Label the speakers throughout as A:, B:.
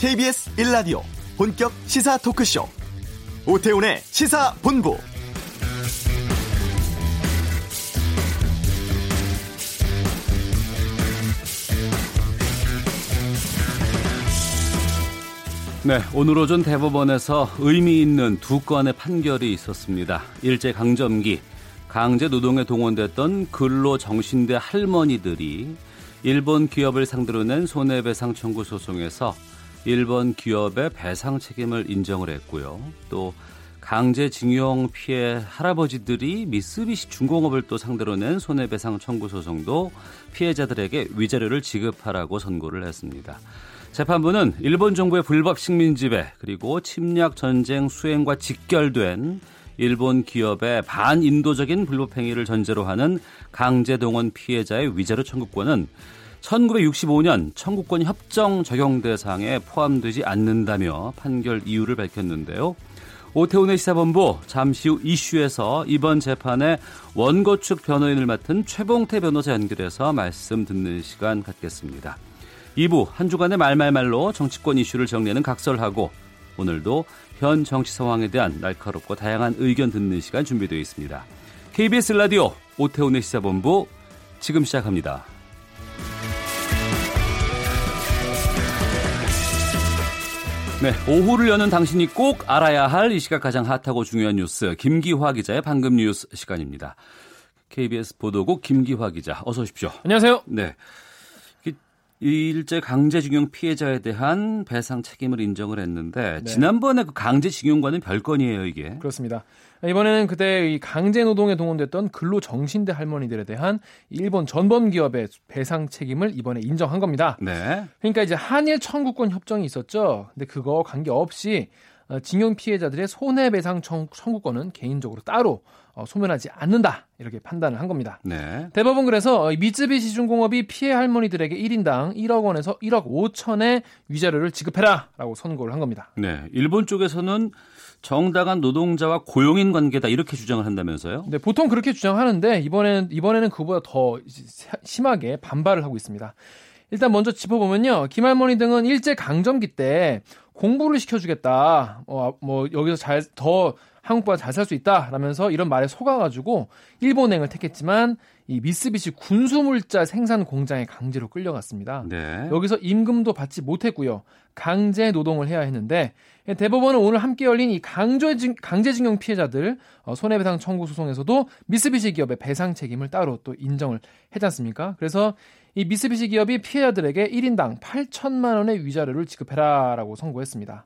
A: KBS 1라디오 본격 시사 토크쇼 오태훈의 시사본부
B: 네, 오늘 오전 대법원에서 의미 있는 두 건의 판결이 있었습니다. 일제 강점기 강제 노동에 동원됐던 근로 정신대 할머니들이 일본 기업을 상대로 낸 손해배상 청구 소송에서 일본 기업의 배상 책임을 인정을 했고요. 또 강제징용 피해 할아버지들이 미쓰비시 중공업을 또 상대로 낸 손해배상 청구 소송도 피해자들에게 위자료를 지급하라고 선고를 했습니다. 재판부는 일본 정부의 불법 식민 지배 그리고 침략 전쟁 수행과 직결된 일본 기업의 반인도적인 불법 행위를 전제로 하는 강제 동원 피해자의 위자료 청구권은 1965년 청구권 협정 적용 대상에 포함되지 않는다며 판결 이유를 밝혔는데요. 오태훈의 시사본부 잠시 후 이슈에서 이번 재판에 원고 측 변호인을 맡은 최봉태 변호사 연결해서 말씀 듣는 시간 갖겠습니다. 2부 한 주간의 말말말로 정치권 이슈를 정리하는 각설하고 오늘도 현 정치 상황에 대한 날카롭고 다양한 의견 듣는 시간 준비되어 있습니다. KBS 라디오 오태훈의 시사본부 지금 시작합니다. 네, 오후를 여는 당신이 꼭 알아야 할 이 시각 가장 핫하고 중요한 뉴스 김기화 기자의 방금 뉴스 시간입니다. KBS 보도국 김기화 기자 어서 오십시오.
C: 안녕하세요.
B: 네. 일제 강제징용 피해자에 대한 배상 책임을 인정을 했는데 네. 지난번에 그 강제징용과는 별건이에요 이게.
C: 그렇습니다. 이번에는 그때 이 강제 노동에 동원됐던 근로 정신대 할머니들에 대한 일본 전범 기업의 배상 책임을 이번에 인정한 겁니다. 네. 그러니까 이제 한일 청구권 협정이 있었죠. 근데 그거 관계 없이 어, 징용 피해자들의 손해배상 청구권은 개인적으로 따로 어, 소멸하지 않는다 이렇게 판단을 한 겁니다. 네. 대법원 그래서 미쯔비시 중공업이 피해 할머니들에게 1인당 1억 원에서 1억 5천의 위자료를 지급해라라고 선고를 한 겁니다.
B: 네, 일본 쪽에서는 정당한 노동자와 고용인 관계다 이렇게 주장을 한다면서요?
C: 네, 보통 그렇게 주장하는데 이번에는 이번에는 그보다 더 심하게 반발을 하고 있습니다. 일단 먼저 짚어보면요. 김할머니 등은 일제 강점기 때 공부를 시켜주겠다. 어, 뭐 여기서 잘 더 한국보다 잘 살 수 있다라면서 이런 말에 속아가지고 일본행을 택했지만 이 미쓰비시 군수물자 생산 공장에 강제로 끌려갔습니다. 네. 여기서 임금도 받지 못했고요. 강제 노동을 해야 했는데 대법원은 오늘 함께 열린 이 강제징, 강제징용 피해자들 어, 손해배상 청구 소송에서도 미쓰비시 기업의 배상 책임을 따로 또 인정을 했지 않습니까? 그래서 이 미쓰비시 기업이 피해자들에게 1인당 8천만 원의 위자료를 지급해라라고 선고했습니다.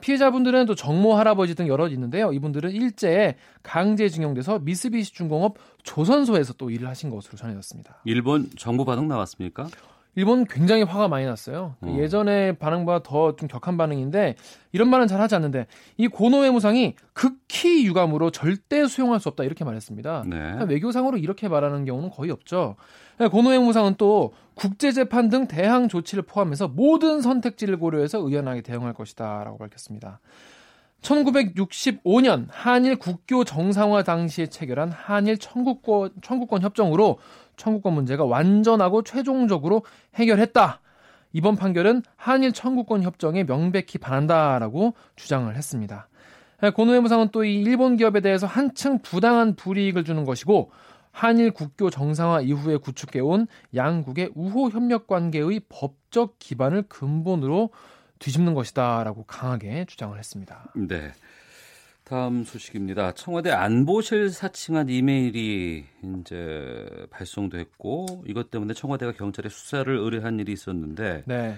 C: 피해자분들은 또 정모 할아버지 등 여러 있는데요. 이분들은 일제에 강제징용돼서 미쓰비시 중공업 조선소에서 또 일을 하신 것으로 전해졌습니다.
B: 일본 정부 반응 나왔습니까?
C: 일본 굉장히 화가 많이 났어요. 그 어. 예전에 반응보다 더 좀 격한 반응인데 이런 말은 잘 하지 않는데 이 고노의 무상이 극히 유감으로 절대 수용할 수 없다 이렇게 말했습니다. 네. 그러니까 외교상으로 이렇게 말하는 경우는 거의 없죠. 네, 고노의 무상은 또 국제재판 등 대항 조치를 포함해서 모든 선택지를 고려해서 의연하게 대응할 것이다 라고 밝혔습니다. 1965년 한일 국교 정상화 당시에 체결한 한일 청구권, 청구권 협정으로 청구권 문제가 완전하고 최종적으로 해결했다. 이번 판결은 한일 청구권 협정에 명백히 반한다라고 주장을 했습니다. 고노해무상은 또 이 일본 기업에 대해서 한층 부당한 불이익을 주는 것이고 한일 국교 정상화 이후에 구축해온 양국의 우호 협력 관계의 법적 기반을 근본으로 뒤집는 것이다라고 강하게 주장을 했습니다.
B: 네. 다음 소식입니다. 청와대 안보실 사칭한 이메일이 이제 발송됐고 이것 때문에 청와대가 경찰에 수사를 의뢰한 일이 있었는데 네.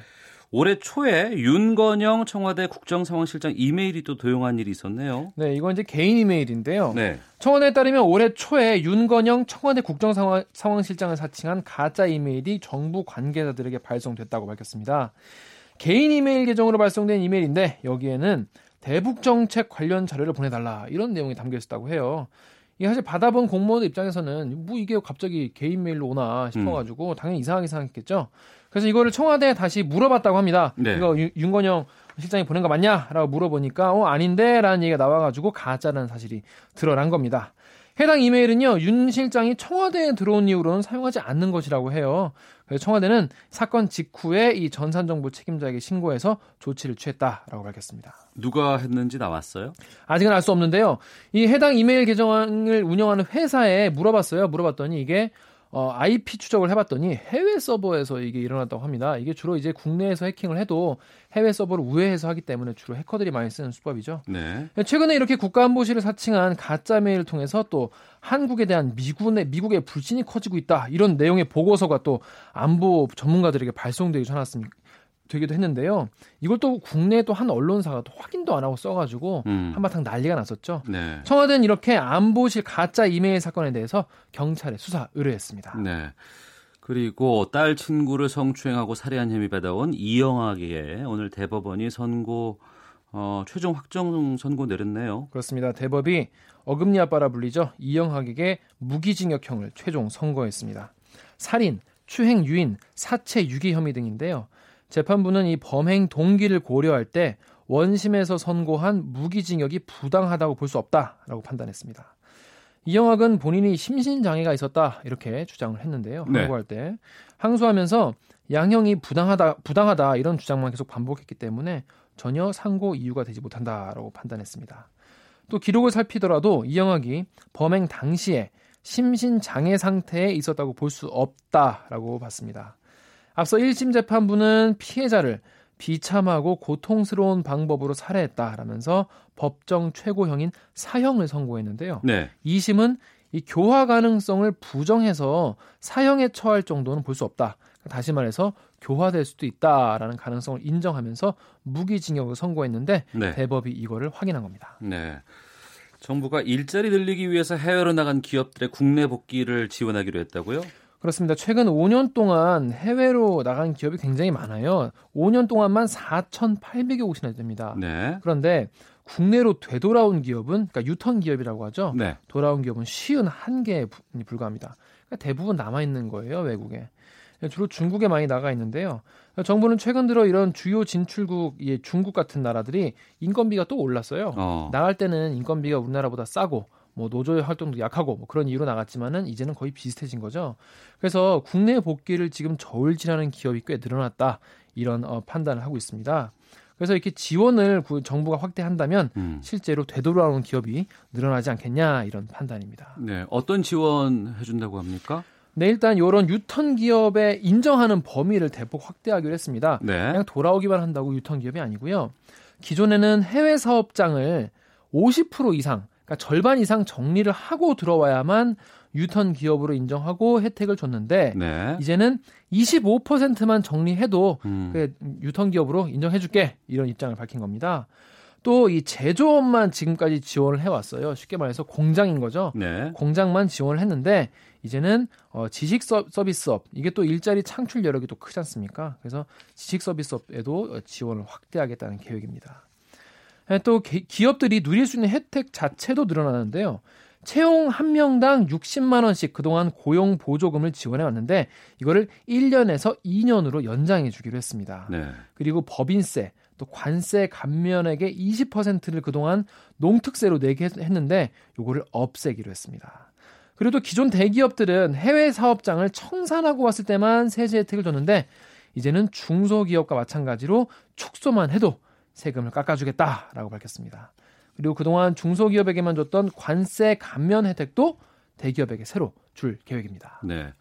B: 올해 초에 윤건영 청와대 국정상황실장 이메일이 또 도용한 일이 있었네요.
C: 네, 이건 이제 개인 이메일인데요. 네. 청와대에 따르면 올해 초에 윤건영 청와대 국정상황실장을 사칭한 가짜 이메일이 정부 관계자들에게 발송됐다고 밝혔습니다. 개인 이메일 계정으로 발송된 이메일인데 여기에는 대북 정책 관련 자료를 보내달라 이런 내용이 담겨 있었다고 해요. 이게 사실 받아본 공무원 입장에서는 뭐 이게 갑자기 개인 메일로 오나 싶어가지고 음. 당연히 이상하게 생각했겠죠. 그래서 이거를 청와대에 다시 물어봤다고 합니다. 네. 이거 유, 윤건영 실장이 보낸 거 맞냐? 라고 물어보니까 어 아닌데 라는 얘기가 나와가지고 가짜라는 사실이 드러난 겁니다. 해당 이메일은요, 윤 실장이 청와대에 들어온 이후로는 사용하지 않는 것이라고 해요. 그래서 청와대는 사건 직후에 이 전산 정보 책임자에게 신고해서 조치를 취했다라고 밝혔습니다.
B: 누가 했는지 나왔어요?
C: 아직은 알 수 없는데요. 이 해당 이메일 계정을 운영하는 회사에 물어봤어요. 물어봤더니 이게 어, IP 추적을 해봤더니 해외 서버에서 이게 일어났다고 합니다. 이게 주로 이제 국내에서 해킹을 해도 해외 서버를 우회해서 하기 때문에 주로 해커들이 많이 쓰는 수법이죠.
B: 네.
C: 최근에 이렇게 국가안보실을 사칭한 가짜 메일을 통해서 또 한국에 대한 미군의 미국의 불신이 커지고 있다 이런 내용의 보고서가 또 안보 전문가들에게 발송되기 전났습니다. 되기도 했는데요. 이걸 또 국내 또한 언론사가 또 확인도 안 하고 써가지고 음. 한바탕 난리가 났었죠. 네. 청와대는 이렇게 안보실 가짜 이메일 사건에 대해서 경찰에 수사 의뢰했습니다.
B: 네. 그리고 딸 친구를 성추행하고 살해한 혐의 받아온 이영학에게 오늘 대법원이 선고 어, 최종 확정 선고 내렸네요.
C: 그렇습니다. 대법이 어금니 아빠라 불리죠. 이영학에게 무기징역형을 최종 선고했습니다. 살인, 추행 유인, 사체 유기 혐의 등인데요. 재판부는 이 범행 동기를 고려할 때 원심에서 선고한 무기징역이 부당하다고 볼 수 없다라고 판단했습니다. 이영학은 본인이 심신장애가 있었다 이렇게 주장을 했는데요. 네. 항고할 때 항소하면서 양형이 부당하다 부당하다 이런 주장만 계속 반복했기 때문에 전혀 상고 이유가 되지 못한다라고 판단했습니다. 또 기록을 살피더라도 이영학이 범행 당시에 심신장애 상태에 있었다고 볼 수 없다라고 봤습니다. 앞서 1심 재판부는 피해자를 비참하고 고통스러운 방법으로 살해했다라면서 법정 최고형인 사형을 선고했는데요. 네. 2심은 이 교화 가능성을 부정해서 사형에 처할 정도는 볼 수 없다. 다시 말해서 교화될 수도 있다라는 가능성을 인정하면서 무기징역을 선고했는데 네. 대법이 이거를 확인한 겁니다.
B: 네. 정부가 일자리 늘리기 위해서 해외로 나간 기업들의 국내 복귀를 지원하기로 했다고요?
C: 그렇습니다. 최근 5년 동안 해외로 나간 기업이 굉장히 많아요. 5년 동안만 4,800여 곳이나 됩니다. 네. 그런데 국내로 되돌아온 기업은 그러니까 유턴 기업이라고 하죠. 네. 돌아온 기업은 쉬운 한 개에 불과합니다. 그러니까 대부분 남아 있는 거예요, 외국에. 주로 중국에 많이 나가 있는데요. 정부는 최근 들어 이런 주요 진출국, 예, 중국 같은 나라들이 인건비가 또 올랐어요. 어. 나갈 때는 인건비가 우리나라보다 싸고 뭐 노조의 활동도 약하고 뭐 그런 이유로 나갔지만은 이제는 거의 비슷해진 거죠. 그래서 국내 복귀를 지금 저울질하는 기업이 꽤 늘어났다 이런 어, 판단을 하고 있습니다. 그래서 이렇게 지원을 정부가 확대한다면 음. 실제로 되돌아오는 기업이 늘어나지 않겠냐 이런 판단입니다.
B: 네, 어떤 지원 해준다고 합니까?
C: 네, 일단 이런 유턴 기업에 인정하는 범위를 대폭 확대하기로 했습니다. 네. 그냥 돌아오기만 한다고 유턴 기업이 아니고요. 기존에는 해외 사업장을 50% 이상 그러니까 절반 이상 정리를 하고 들어와야만 유턴 기업으로 인정하고 혜택을 줬는데 네. 이제는 25%만 정리해도 음. 그 유턴 기업으로 인정해줄게 이런 입장을 밝힌 겁니다. 또 이 제조업만 지금까지 지원을 해왔어요. 쉽게 말해서 공장인 거죠. 네. 공장만 지원을 했는데 이제는 어, 지식 서비스업 이게 또 일자리 창출 여력이 또 크지 않습니까? 그래서 지식 서비스업에도 지원을 확대하겠다는 계획입니다. 예, 또 기업들이 누릴 수 있는 혜택 자체도 늘어나는데요. 채용 한 명당 60만 원씩 그동안 고용 보조금을 지원해 왔는데 이거를 1년에서 2년으로 연장해 주기로 했습니다. 네. 그리고 법인세, 또 관세 감면액의 20%를 그동안 농특세로 내게 했는데 요거를 없애기로 했습니다. 그리고 또 기존 대기업들은 해외 사업장을 청산하고 왔을 때만 세제 혜택을 줬는데 이제는 중소기업과 마찬가지로 축소만 해도 세금을 깎아주겠다라고 밝혔습니다. 그리고 그동안 중소기업에게만 줬던 관세 감면 혜택도 대기업에게 새로 줄 계획입니다.
B: 네.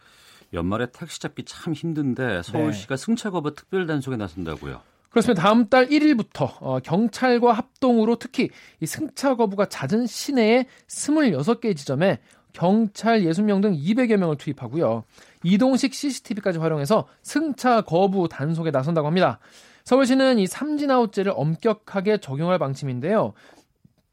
B: 연말에 택시 잡기 참 힘든데 서울시가 네. 승차 거부 특별 단속에 나선다고요.
C: 그렇습니다. 다음 달 1일부터 어, 경찰과 합동으로 특히 이 승차 거부가 잦은 시내의 26개 지점에 경찰 60명 등 200여 명을 투입하고요. 이동식 CCTV까지 활용해서 승차 거부 단속에 나선다고 합니다. 서울시는 이 삼진아웃제를 엄격하게 적용할 방침인데요.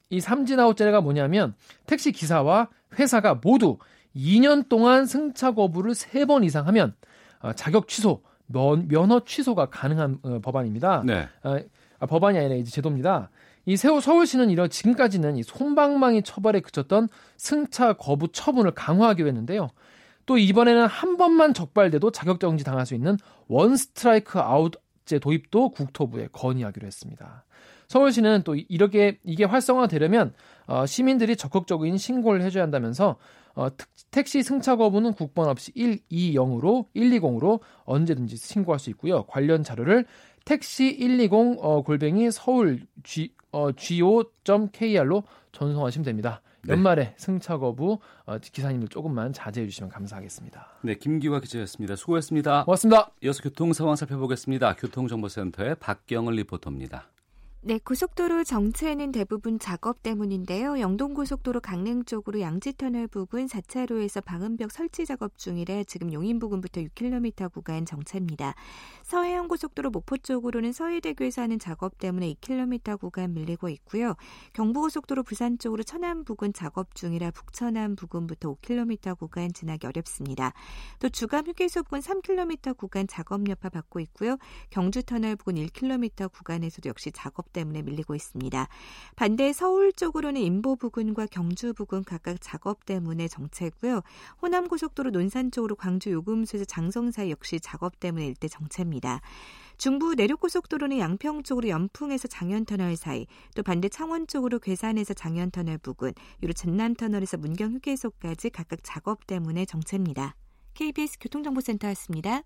C: 이 삼진아웃제가 뭐냐면 택시 기사와 회사가 모두 2년 동안 승차 거부를 3번 이상 하면 어, 자격 취소, 면, 면허 취소가 가능한 어, 법안입니다. 네. 어, 아, 법안이 아니라 이제 제도입니다. 이 세호 서울시는 이런 지금까지는 이 손방망이 처벌에 그쳤던 승차 거부 처분을 강화하기로 했는데요. 또 이번에는 한 번만 적발돼도 자격 정지 당할 수 있는 one strike out제 도입도 국토부에 건의하기로 했습니다. 서울시는 또 이렇게 이게 활성화되려면 어, 시민들이 적극적인 신고를 해줘야 한다면서 어, 택시 승차 거부는 국번 없이 120으로 120으로 언제든지 신고할 수 있고요. 관련 자료를 택시 120 어, 골뱅이 서울 G, 어, go.kr로 전송하시면 됩니다. 네. 연말에 승차 거부 어, 기사님들 조금만 자제해 주시면 감사하겠습니다.
B: 네, 김기화 기자였습니다. 수고했습니다.
C: 고맙습니다.
B: 이어서 교통 상황 살펴보겠습니다. 교통정보센터의 박경을 리포터입니다.
D: 네, 고속도로 정체는 대부분 작업 때문인데요. 영동고속도로 강릉 쪽으로 양지터널 부근 4차로에서 방음벽 설치 작업 중이라 지금 용인 부근부터 6km 구간 정체입니다. 서해안 고속도로 목포 쪽으로는 서해대교에서 하는 작업 때문에 2km 구간 밀리고 있고요. 경부고속도로 부산 쪽으로 천안 부근 작업 중이라 북천안 부근부터 5km 구간 지나기 어렵습니다. 또 주감 휴게소 부근 3km 구간 작업 여파 받고 있고요. 경주터널 부근 1km 구간에서도 역시 작업 때문에 밀리고 있습니다. 반대 서울 쪽으로는 인보 부근과 경주 부근 각각 작업 때문에 정체고요. 호남 고속도로 논산 쪽으로 광주 요금소에서 장성 사이 역시 작업 때문에 일대 정체입니다. 중부 내륙고속도로는 양평 쪽으로 연풍에서 장현터널 사이, 또 반대 창원 쪽으로 괴산에서 장현터널 부근, 유로 전남터널에서 문경휴게소까지 각각 작업 때문에 정체입니다. KBS 교통정보센터였습니다.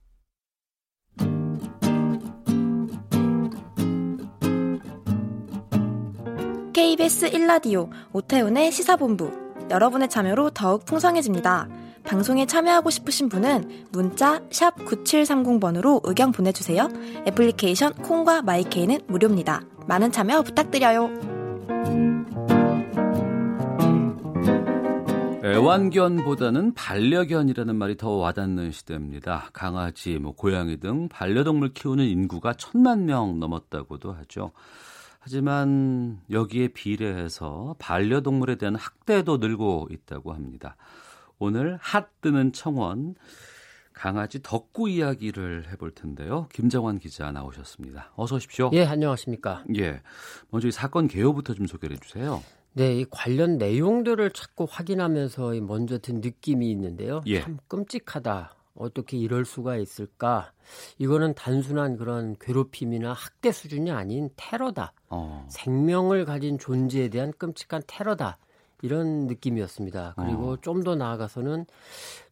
E: KBS 1라디오 오태훈의 시사본부 여러분의 참여로 더욱 풍성해집니다. 방송에 참여하고 싶으신 분은 문자 9730번으로 의견 보내주세요. 애플리케이션 콩과 마이케이는 무료입니다. 많은 참여 부탁드려요.
B: 애완견보다는 반려견이라는 말이 더 와닿는 시대입니다. 강아지, 뭐 고양이 등 반려동물 키우는 인구가 천만 명 넘었다고도 하죠. 하지만 여기에 비례해서 반려동물에 대한 학대도 늘고 있다고 합니다. 오늘 핫 뜨는 청원 강아지 덕구 이야기를 해볼 텐데요. 김정환 기자 나오셨습니다. 어서 오십시오.
F: 예, 안녕하십니까.
B: 예. 먼저 이 사건 개요부터 좀 소개해 주세요.
F: 네, 이 관련 내용들을 자꾸 확인하면서 먼저 든 느낌이 있는데요.
B: 예.
F: 참 끔찍하다. 어떻게 이럴 수가 있을까? 이거는 단순한 그런 괴롭힘이나 학대 수준이 아닌 테러다. 어. 생명을 가진 존재에 대한 끔찍한 테러다. 이런 느낌이었습니다. 그리고 어. 좀더 나아가서는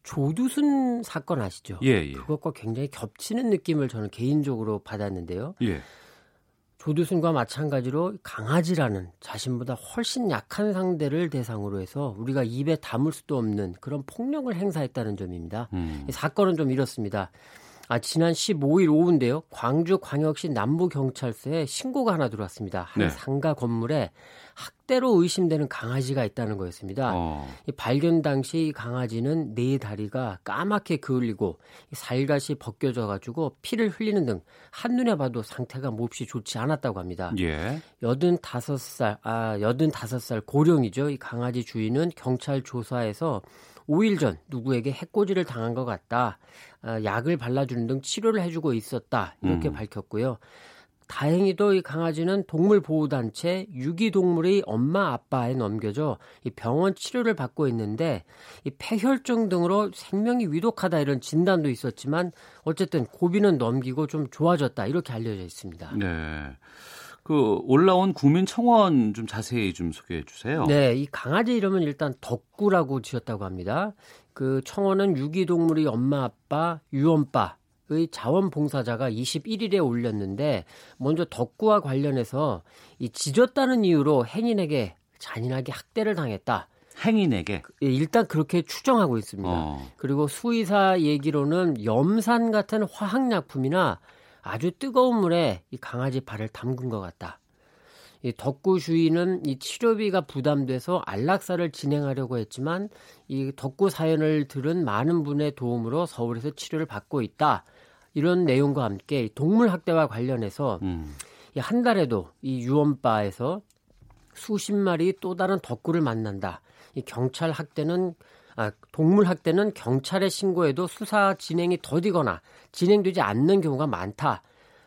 F: 조두순 사건 아시죠?
B: 예, 예.
F: 그것과 굉장히 겹치는 느낌을 저는 개인적으로 받았는데요.
B: 예.
F: 조두순과 마찬가지로 강아지라는 자신보다 훨씬 약한 상대를 대상으로 해서 우리가 입에 담을 수도 없는 그런 폭력을 행사했다는 점입니다. 음. 사건은 좀 이렇습니다. 아, 지난 15일 오후인데요. 광주광역시 남부경찰서에 신고가 하나 들어왔습니다. 한 네. 상가 건물에 학대로 의심되는 강아지가 있다는 거였습니다. 어. 이 발견 당시 이 강아지는 네 다리가 까맣게 그을리고 살갗이 벗겨져 가지고 피를 흘리는 등 한눈에 봐도 상태가 몹시 좋지 않았다고 합니다.
B: 예.
F: 85살 아 85살 고령이죠. 이 강아지 주인은 경찰 조사에서 5일 전 누구에게 해코지를 당한 것 같다. 아, 약을 발라주는 등 치료를 해주고 있었다. 이렇게 음. 밝혔고요. 다행히도 이 강아지는 동물보호단체 유기동물의 엄마 아빠에 넘겨져 이 병원 치료를 받고 있는데 이 폐혈증 등으로 생명이 위독하다 이런 진단도 있었지만 어쨌든 고비는 넘기고 좀 좋아졌다 이렇게 알려져 있습니다.
B: 네. 그 올라온 국민 청원 좀 자세히 좀 소개해 주세요.
F: 네, 이 강아지 이름은 일단 덕구라고 지었다고 합니다. 그 청원은 유기동물의 엄마 아빠 유언빠 의 자원봉사자가 21일에 올렸는데 먼저 덕구와 관련해서 이 짖었다는 이유로 행인에게 잔인하게 학대를 당했다.
B: 행인에게
F: 예, 일단 그렇게 추정하고 있습니다. 어. 그리고 수의사 얘기로는 염산 같은 화학약품이나 아주 뜨거운 물에 이 강아지 발을 담근 것 같다. 이 덕구 주인은 이 치료비가 부담돼서 안락사를 진행하려고 했지만 이 덕구 사연을 들은 많은 분의 도움으로 서울에서 치료를 받고 있다. 이런 내용과 함께 동물 학대와 관련해서 음. 한 달에도 이 유언바에서 수십 마리 또 다른 덕구를 만난다. 이 경찰 학대는 아, 동물 학대는 경찰에 신고해도 수사 진행이 더디거나 진행되지 않는 경우가 많다.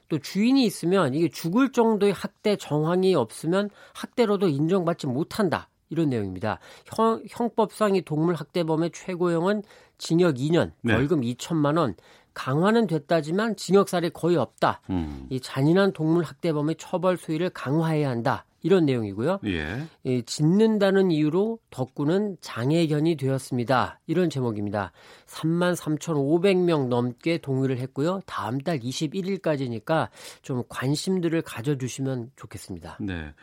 F: 또 주인이 있으면 이게 죽을 정도의 학대 정황이 없으면 학대로도 인정받지 못한다. 이런 내용입니다. 형, 형법상 이 동물 학대범의 최고형은 징역 2년, 네. 벌금 2천만 원, 강화는 됐다지만 징역살이 거의 없다. 음. 이 잔인한 동물 학대범의 처벌 수위를 강화해야 한다. 이런 내용이고요. 예. 예, 짓는다는 이유로 덕구는 장애견이 되었습니다. 이런 제목입니다. 3만 3,500명 넘게 동의를 했고요. 다음 달 21일까지니까 좀 관심들을 가져주시면 좋겠습니다.
B: 네.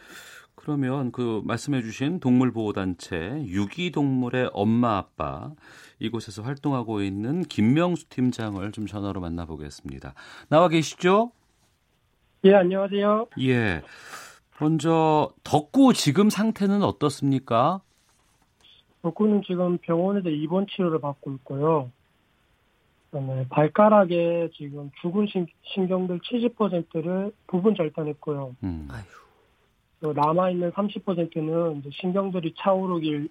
B: 그러면 그 말씀해주신 동물보호단체 유기동물의 엄마 아빠 이곳에서 활동하고 있는 김명수 팀장을 좀 전화로 만나보겠습니다. 나와 계시죠?
G: 예, 안녕하세요.
B: 예. 먼저 덕구 지금 상태는 어떻습니까?
G: 덕구는 지금 병원에서 입원 치료를 받고 있고요. 그다음에 발가락에 지금 죽은 신경들 70%를 부분 절단했고요. 음. 남아있는 30%는 이제 신경들이 차오르길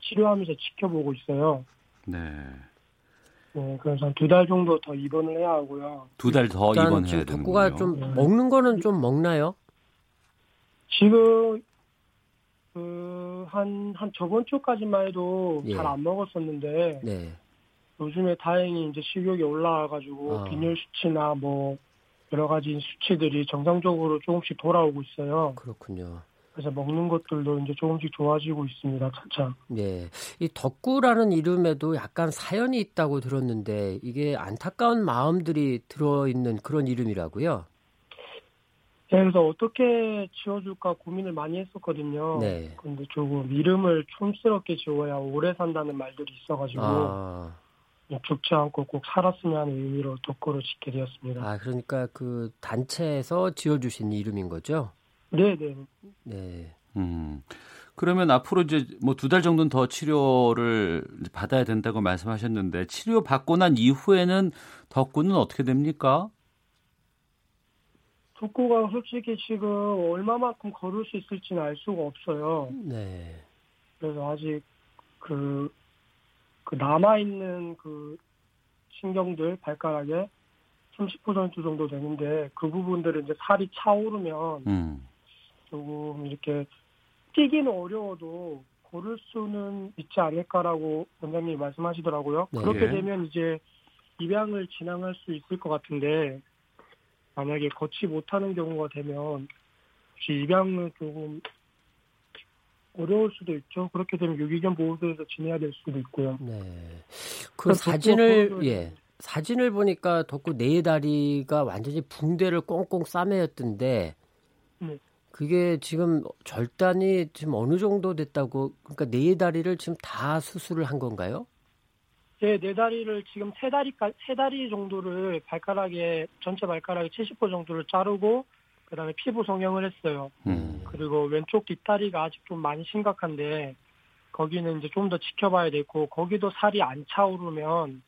G: 치료하면서 지켜보고 있어요. 네. 네, 그래서 두 달 정도 더 입원을 해야 하고요.
B: 두 달 더 입원해야 되는
F: 덕구가 좀 네. 먹는 거는 좀 먹나요?
G: 지금 그한한 저번 주까지만 해도 예. 잘안 먹었었는데 네. 요즘에 다행히 이제 식욕이 올라와가지고 아. 빈혈 수치나 뭐 여러 가지 수치들이 정상적으로 조금씩 돌아오고 있어요.
F: 그렇군요.
G: 그래서 먹는 것들도 이제 조금씩 좋아지고 있습니다, 차차.
F: 네. 이 덕구라는 이름에도 약간 사연이 있다고 들었는데 이게 안타까운 마음들이 들어 있는 그런 이름이라고요?
G: 네, 그래서 어떻게 지어줄까 고민을 많이 했었거든요. 네. 근데 조금 이름을 촌스럽게 지어야 오래 산다는 말들이 있어가지고 아. 죽지 않고 꼭 살았으면 하는 의미로 덕구를 짓게 되었습니다.
F: 아, 그러니까 그 단체에서 지어주신 이름인 거죠?
G: 네, 네.
F: 네.
B: 음. 그러면 앞으로 이제 뭐 두 달 정도는 더 치료를 받아야 된다고 말씀하셨는데 치료 받고 난 이후에는 덕구는 어떻게 됩니까?
G: 덕구가 솔직히 지금 얼마만큼 걸을 수 있을지는 알 수가 없어요. 네. 그래서 아직 그, 그 남아있는 그 신경들 발가락에 30% 정도 되는데 그 부분들은 이제 살이 차오르면 음. 조금 이렇게 뛰기는 어려워도 고를 수는 있지 않을까라고 원장님이 말씀하시더라고요. 네. 그렇게 되면 이제 입양을 진행할 수 있을 것 같은데 만약에 걷지 못하는 경우가 되면 혹시 입양은 조금 어려울 수도 있죠. 그렇게 되면 유기견 보호소에서 지내야 될 수도 있고요. 네.
F: 그 사진을 예. 사진을 보니까 덕구 네 다리가 완전히 붕대를 꽁꽁 싸매였던데 네. 그게 지금 절단이 지금 어느 정도 됐다고 그러니까 네 다리를 지금 다 수술을 한 건가요?
G: 네, 네 다리를 지금 세 다리까 세 다리 정도를 발가락에 전체 발가락에 70% 정도를 자르고 그 다음에 피부 성형을 했어요. 음. 그리고 왼쪽 뒷다리가 아직 좀 많이 심각한데 거기는 이제 좀 더 지켜봐야 되고 거기도 살이 안 차오르면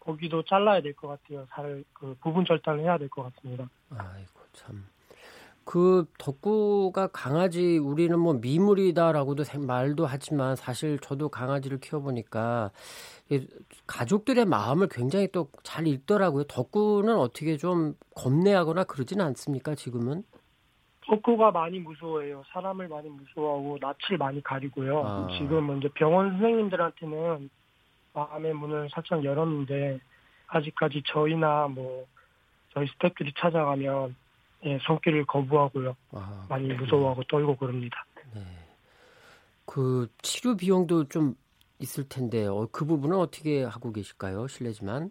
G: 거기도 잘라야 될 것 같아요. 살 그 부분 절단을 해야 될 것 같습니다.
F: 아이고 참. 그 덕구가 강아지 우리는 뭐 미물이다라고도 말도 하지만 사실 저도 강아지를 키워보니까 가족들의 마음을 굉장히 또 잘 읽더라고요. 덕구는 어떻게 좀 겁내하거나 그러지는 않습니까 지금은?
G: 덕구가 많이 무서워해요. 사람을 많이 무서워하고 낯을 많이 가리고요. 아. 지금 이제 병원 선생님들한테는 마음의 문을 살짝 열었는데 아직까지 저희나 뭐 저희 스태프들이 찾아가면 예, 손길을 거부하고요. 아, 많이 무서워하고 떨고 그럽니다. 네.
F: 그 치료 비용도 좀 있을 텐데 어, 그 부분은 어떻게 하고 계실까요? 실례지만.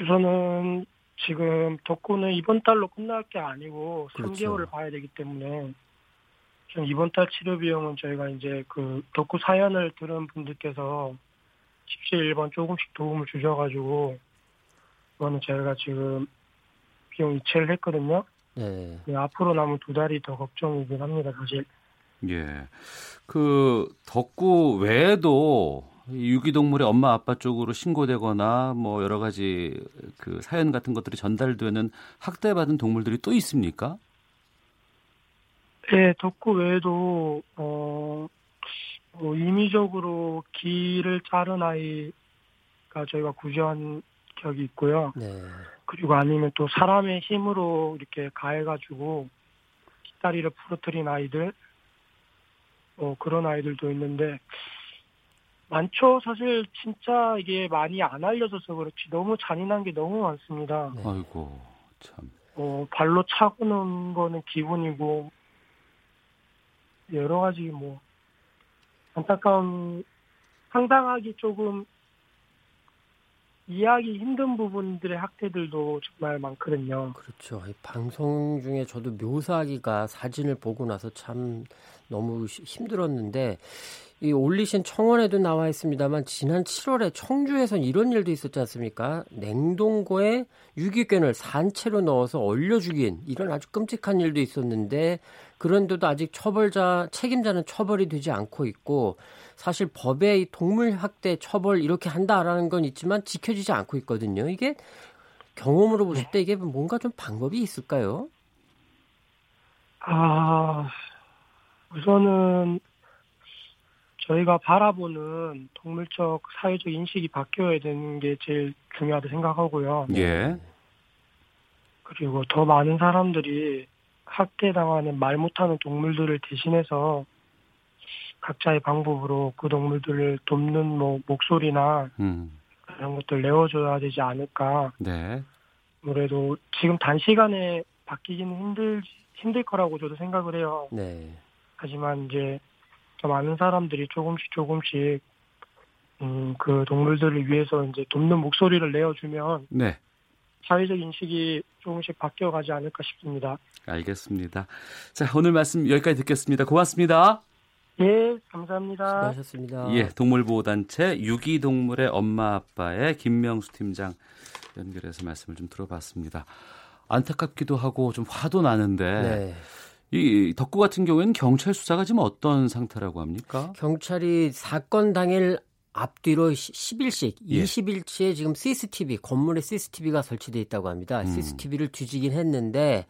G: 우선은 지금 덕구는 이번 달로 끝날 게 아니고 그렇죠. 3개월을 봐야 되기 때문에 좀 이번 달 치료 비용은 저희가 이제 그 덕구 사연을 들은 분들께서 17번 조금씩 도움을 주셔가지고 그거는 저희가 지금 비용 이체를 했거든요. 네. 네, 앞으로 남은 두 달이 더 걱정이긴 합니다, 사실.
B: 예. 그 덕구 외에도 유기동물의 엄마 아빠 쪽으로 신고되거나 뭐 여러 가지 그 사연 같은 것들이 전달되는 학대받은 동물들이 또 있습니까?
G: 네, 덕구 외에도 어, 뭐 임의적으로 기를 자른 아이가 저희가 구조한 적이 있고요. 네. 그리고 아니면 또 사람의 힘으로 이렇게 가해가지고 뒷다리를 부러뜨린 아이들 뭐 그런 아이들도 있는데 많죠. 사실 진짜 이게 많이 안 알려져서 그렇지 너무 잔인한 게 너무 많습니다.
B: 네. 아이고 참.
G: 어 발로 차고 는 거는 기본이고 여러 가지 뭐 안타까운 상당하기 조금 이해하기 힘든 부분들의 학대들도 정말 많거든요.
F: 그렇죠. 방송 중에 저도 묘사하기가 사진을 보고 나서 참 너무 힘들었는데 이 올리신 청원에도 나와 있습니다만 지난 7월에 청주에선 이런 일도 있었지 않습니까? 냉동고에 유기견을 산채로 넣어서 얼려 죽인 이런 아주 끔찍한 일도 있었는데 그런데도 아직 처벌자 책임자는 처벌이 되지 않고 있고 사실 법에 이 동물 학대 처벌 이렇게 한다라는 건 있지만 지켜지지 않고 있거든요. 이게 경험으로 보실 때 이게 뭔가 좀 방법이 있을까요?
G: 아 우선은 저희가 바라보는 동물적 사회적 인식이 바뀌어야 되는 게 제일 중요하다 생각하고요.
B: 예.
G: 그리고 더 많은 사람들이 학대당하는 말 못하는 동물들을 대신해서 각자의 방법으로 그 동물들을 돕는 뭐 목소리나 음. 그런 것들 내어줘야 되지 않을까.
B: 네.
G: 아무래도 지금 단시간에 바뀌기는 힘들 힘들 거라고 저도 생각을 해요.
F: 네.
G: 하지만 이제 더 많은 사람들이 조금씩 조금씩 음, 그 동물들을 위해서 이제 돕는 목소리를 내어주면
B: 네.
G: 사회적 인식이 조금씩 바뀌어가지 않을까 싶습니다.
B: 알겠습니다. 자 오늘 말씀 여기까지 듣겠습니다. 고맙습니다.
G: 예, 감사합니다.
F: 수고하셨습니다.
B: 예, 동물보호단체 유기동물의 엄마 아빠의 김명수 팀장 연결해서 말씀을 좀 들어봤습니다. 안타깝기도 하고 좀 화도 나는데 네. 이 덕구 같은 경우에는 경찰 수사가 지금 어떤 상태라고 합니까?
F: 경찰이 사건 당일 앞뒤로 10일씩 예. 20일치에 지금 CCTV 건물에 CCTV가 설치돼 있다고 합니다. 음. CCTV를 뒤지긴 했는데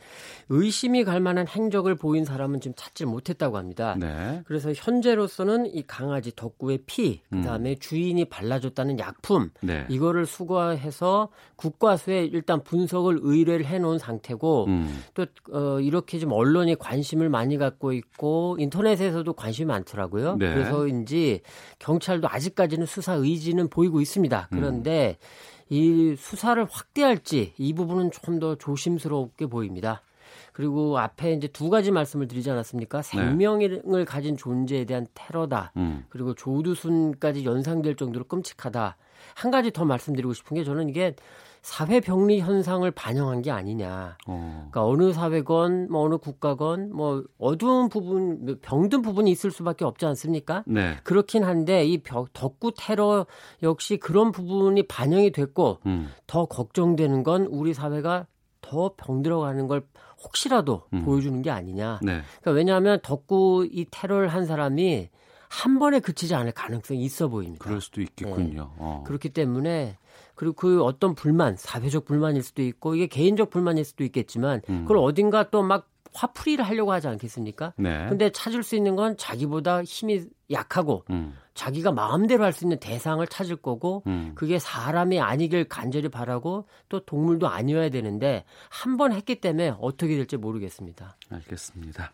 F: 의심이 갈 만한 행적을 보인 사람은 지금 찾지 못했다고 합니다.
B: 네.
F: 그래서 현재로서는 이 강아지 덕구의 피, 그다음에 음. 주인이 발라줬다는 약품
B: 네.
F: 이거를 수거해서 국과수에 일단 분석을 의뢰를 해놓은 상태고
B: 음.
F: 또 어, 이렇게 좀 언론이 관심을 많이 갖고 있고 인터넷에서도 관심이 많더라고요.
B: 네.
F: 그래서인지 경찰도 아직까지 아직까지는 수사 의지는 보이고 있습니다. 음. 그런데 음. 이 수사를 확대할지 이 부분은 좀 더 조심스럽게 보입니다. 그리고 앞에 이제 두 가지 말씀을 드리지 않았습니까? 네. 생명을 네. 가진 존재에 대한 테러다.
B: 음.
F: 그리고 조두순까지 연상될 정도로 끔찍하다. 한 가지 더 말씀드리고 싶은 게 저는 이게 사회 병리 현상을 반영한 게 아니냐.
B: 어.
F: 그러니까 어느 사회건 뭐 어느 국가건 뭐 어두운 부분 병든 부분이 있을 수밖에 없지 않습니까?
B: 네.
F: 그렇긴 한데 이 덕구 테러 역시 그런 부분이 반영이 됐고
B: 음.
F: 더 걱정되는 건 우리 사회가 더 병들어가는 걸 혹시라도 음. 보여주는 게 아니냐.
B: 네.
F: 그러니까 왜냐하면 덕구 이 테러를 한 사람이 한 번에 그치지 않을 가능성이 있어 보입니다.
B: 그럴 수도 있겠군요.
F: 네.
B: 어.
F: 그렇기 때문에 그리고 그 어떤 불만, 사회적 불만일 수도 있고 이게 개인적 불만일 수도 있겠지만 음. 그걸 어딘가 또 막 화풀이를 하려고 하지 않겠습니까?
B: 네.
F: 근데 찾을 수 있는 건 자기보다 힘이 약하고
B: 음.
F: 자기가 마음대로 할 수 있는 대상을 찾을 거고
B: 음.
F: 그게 사람이 아니길 간절히 바라고 또 동물도 아니어야 되는데 한 번 했기 때문에 어떻게 될지 모르겠습니다.
B: 알겠습니다.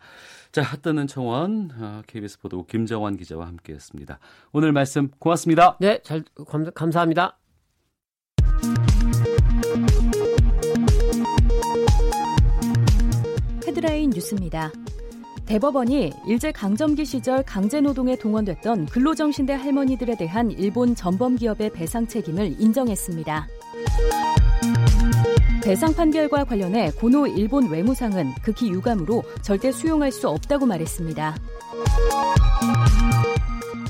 B: 자, 핫뜨는 청원 KBS 어, 보도 김정환 기자와 함께했습니다. 오늘 말씀 고맙습니다.
F: 네, 잘 감사합니다.
H: 헤드라인 뉴스입니다. 대법원이 일제 강점기 시절 강제 노동에 동원됐던 근로정신대 할머니들에 대한 일본 전범 기업의 배상 책임을 인정했습니다. 배상 판결과 관련해 고노 일본 외무상은 극히 유감으로 절대 수용할 수 없다고 말했습니다.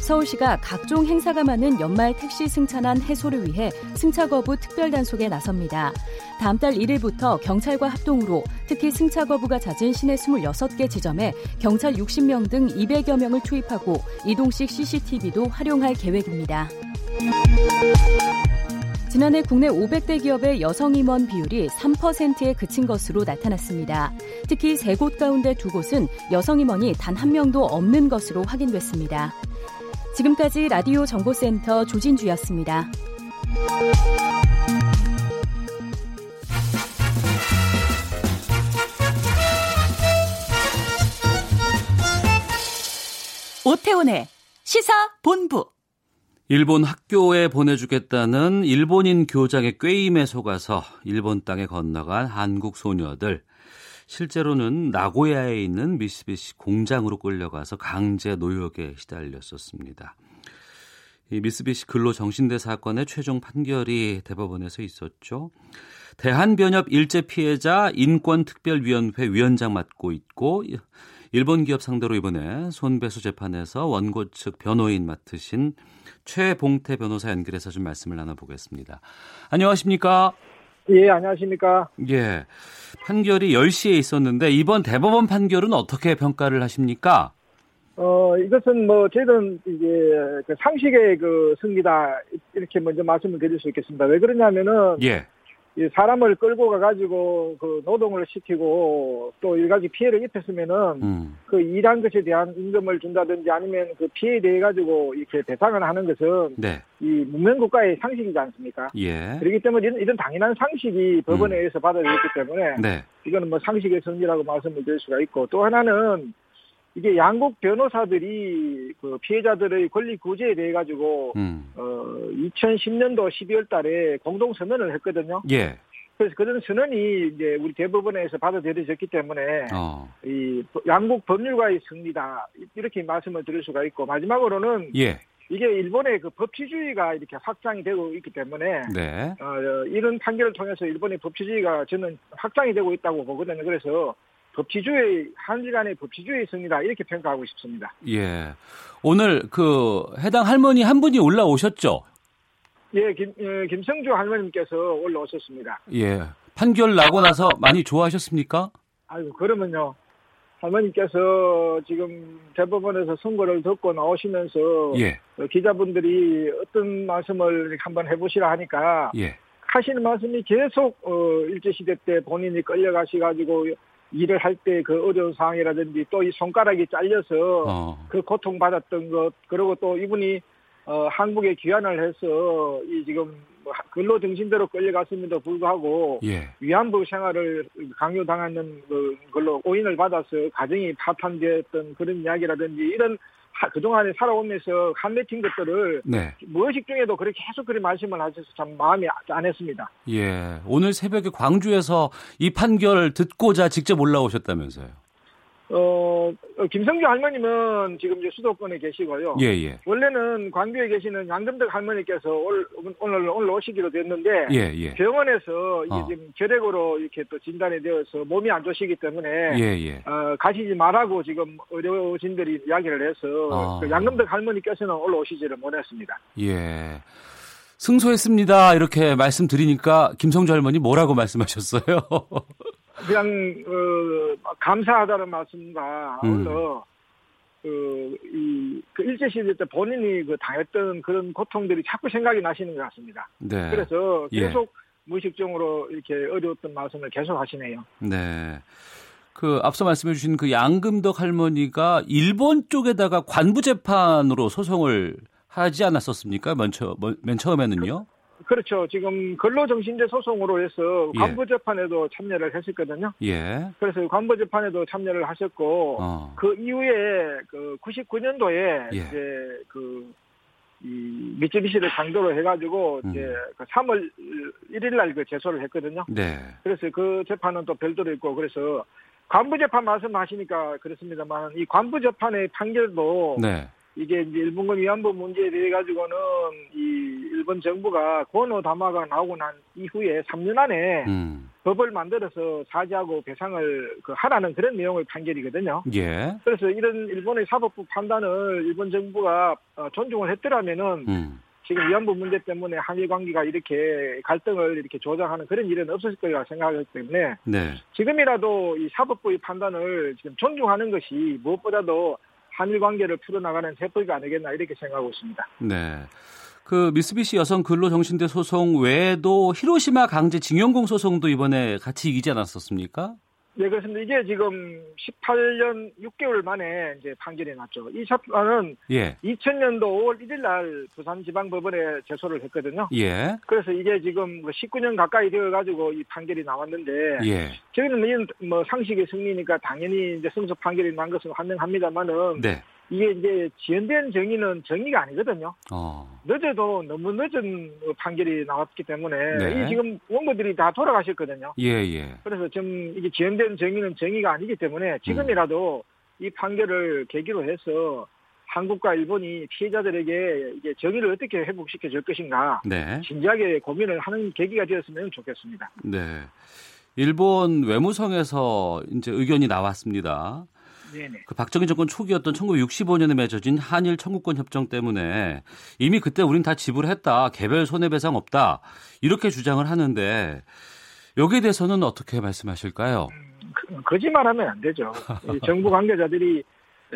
H: 서울시가 각종 행사가 많은 연말 택시 승차난 해소를 위해 승차 거부 특별 단속에 나섭니다. 다음 달 1일부터 경찰과 합동으로 특히 승차 거부가 잦은 시내 26개 지점에 경찰 60명 등 200여 명을 투입하고 이동식 CCTV도 활용할 계획입니다. 지난해 국내 500대 기업의 여성 임원 비율이 3%에 그친 것으로 나타났습니다. 특히 세 곳 가운데 두 곳은 여성 임원이 단 한 명도 없는 것으로 확인됐습니다. 지금까지 라디오 정보센터 조진주였습니다. 오태훈의 시사 본부.
B: 일본 학교에 보내주겠다는 일본인 교장의 꾀임에 속아서 일본 땅에 건너간 한국 소녀들. 실제로는 나고야에 있는 미쓰비시 공장으로 끌려가서 강제 노역에 시달렸었습니다. 이 미쓰비시 근로 정신대 사건의 최종 판결이 대법원에서 있었죠. 대한변협 일제 피해자 인권특별위원회 위원장 맡고 있고 일본 기업 상대로 이번에 손배수 재판에서 원고 측 변호인 맡으신 최봉태 변호사 연결해서 좀 말씀을 나눠보겠습니다. 안녕하십니까?
I: 예, 안녕하십니까?
B: 예. 판결이 10시에 있었는데 이번 대법원 판결은 어떻게 평가를 하십니까?
I: 어, 이것은 뭐 저희들은 이제 그 상식의 그 승리다 이렇게 먼저 말씀을 드릴 수 있겠습니다. 왜 그러냐면은
B: 예.
I: 이 사람을 끌고 가가지고 그 노동을 시키고 또 일가지 피해를 입혔으면은
B: 음.
I: 그 일한 것에 대한 임금을 준다든지 아니면 그 피해에 대해 가지고 이렇게 배상을 하는 것은
B: 네.
I: 이 문명 국가의 상식이지 않습니까?
B: 예.
I: 그렇기 때문에 이런, 이런 당연한 상식이 법원에 의해서 받아들였기 때문에
B: 네.
I: 이거는 뭐 상식의 승리라고 말씀을 드릴 수가 있고 또 하나는 이게 양국 변호사들이 그 피해자들의 권리 구제에 대해 가지고
B: 음.
I: 어 2010년도 12월 달에 공동 선언을 했거든요.
B: 예.
I: 그래서 그런 선언이 이제 우리 대법원에서 받아들여졌기 때문에
B: 어.
I: 이 양국 법률가의 승리다 이렇게 말씀을 드릴 수가 있고 마지막으로는
B: 예.
I: 이게 일본의 그 법치주의가 이렇게 확장이 되고 있기 때문에
B: 네.
I: 어, 이런 판결을 통해서 일본의 법치주의가 저는 확장이 되고 있다고 보거든요. 그래서 법치주의 한일 간의 법치주의 승리다 이렇게 평가하고 싶습니다.
B: 예. 오늘 그 해당 할머니 한 분이 올라오셨죠?
I: 예, 김, 예, 김성주 할머님께서 올라오셨습니다.
B: 예. 판결 나고 나서 많이 좋아하셨습니까?
I: 아이고 그러면요. 할머니께서 지금 대법원에서 선고를 듣고 나오시면서
B: 예.
I: 어, 기자분들이 어떤 말씀을 한번 해보시라 하니까
B: 예.
I: 하시는 말씀이 계속 어, 일제시대 때 본인이 끌려가셔가지고 일을 할 때 그 어려운 상황이라든지 또 이 손가락이 잘려서
B: 어.
I: 그 고통 받았던 것 그리고 또 이분이 어, 한국에 귀환을 해서 이 지금 뭐 근로 정신대로 끌려갔음에도 불구하고
B: 예.
I: 위안부 생활을 강요당하는 그 걸로 오인을 받아서 가정이 파탄되었던 그런 이야기라든지 이런 하- 그동안에 살아오면서 한맺힌 것들을
B: 네.
I: 무의식 중에도 그렇게 계속 그런 말씀을 하셔서 참 마음이 짠했습니다.
B: 예. 오늘 새벽에 광주에서 이 판결 듣고자 직접 올라오셨다면서요.
I: 어, 어, 김성주 할머님은 지금 이제 수도권에 계시고요.
B: 예, 예.
I: 원래는 광주에 계시는 양금덕 할머니께서 올, 오늘 오늘 오시기로 됐는데
B: 예, 예.
I: 병원에서 이게
B: 어.
I: 지금 결핵으로 이렇게 또 진단이 되어서 몸이 안 좋으시기 때문에
B: 예, 예.
I: 어, 가시지 말라고 지금 의료진들이 이야기를 해서
B: 어.
I: 그 양금덕 할머니께서는 올라오시지를 못했습니다.
B: 예. 승소했습니다. 이렇게 말씀드리니까 김성주 할머니 뭐라고 말씀하셨어요?
I: 그냥 어, 감사하다는 말씀과
B: 음.
I: 아울러 그, 이, 그 일제 시대 때 본인이 그 당했던 그런 고통들이 자꾸 생각이 나시는 것 같습니다.
B: 네.
I: 그래서
B: 예.
I: 계속 무의식적으로 이렇게 어려웠던 말씀을 계속 하시네요.
B: 네. 그 앞서 말씀해 주신 그 양금덕 할머니가 일본 쪽에다가 관부 재판으로 소송을 하지 않았었습니까? 맨, 처, 맨 처음에는요?
I: 그 렇죠. 지금 근로정신제 소송으로 해서
B: 예.
I: 관부재판에도 참여를 했었거든요.
B: 예.
I: 그래서 관부재판에도 참여를 하셨고
B: 어.
I: 그 이후에 그 99년도에
B: 예.
I: 이제 그 이 미쯔비시를 상대로 해가지고
B: 음.
I: 이제 그 3월 1일 날 그 제소를 했거든요.
B: 네.
I: 그래서 그 재판은 또 별도로 있고 그래서 관부 재판 말씀하시니까 그렇습니다만 이 관부 재판의 판결도
B: 네.
I: 이게 이제 일본군 위안부 문제에 대해 가지고는 이 일본 정부가 권오 담화가 나오고 난 이후에 3년 안에
B: 음.
I: 법을 만들어서 사죄하고 배상을 그 하라는 그런 내용의 판결이거든요.
B: 예.
I: 그래서 이런 일본의 사법부 판단을 일본 정부가 어, 존중을 했더라면은
B: 음.
I: 지금 위안부 문제 때문에 한일 관계가 이렇게 갈등을 이렇게 조장하는 그런 일은 없었을 거라 생각하기 때문에
B: 네.
I: 지금이라도 이 사법부의 판단을 지금 존중하는 것이 무엇보다도 한일 관계를 풀어나가는 세법이 아니겠나 이렇게 생각하고 있습니다.
B: 네. 그 미쓰비시 여성 근로정신대 소송 외에도 히로시마 강제 징용공 소송도 이번에 같이 이기지 않았었습니까?
I: 네, 그렇습니다. 이게 지금 18년 6개월 만에 이제 판결이 났죠. 이 재판은
B: 예.
I: 2000년도 5월 1일 날 부산지방법원에 제소를 했거든요.
B: 예.
I: 그래서 이게 지금 19년 가까이 되어가지고 이 판결이 나왔는데
B: 예.
I: 저희는 이뭐 상식의 승리니까 당연히 이제 승소 판결이 난 것은 환영합니다만은
B: 네.
I: 이게 이제 지연된 정의는 정의가 아니거든요. 어. 늦어도 너무 늦은 판결이 나왔기 때문에 네. 이 지금 원고들이 다 돌아가셨거든요.
B: 예, 예.
I: 그래서 좀 이게 지연된 정의는 정의가 아니기 때문에 지금이라도 음. 이 판결을 계기로 해서 한국과 일본이 피해자들에게 이제 정의를 어떻게 회복시켜 줄 것인가 네. 진지하게 고민을 하는 계기가 되었으면 좋겠습니다.
B: 네. 일본 외무성에서 이제 의견이 나왔습니다. 네네. 그 박정희 정권 초기였던 1965년에 맺어진 한일 청구권 협정 때문에 이미 그때 우린 다 지불했다. 개별 손해배상 없다. 이렇게 주장을 하는데 여기에 대해서는 어떻게 말씀하실까요? 음,
I: 그, 거짓말하면 안 되죠. 정부 관계자들이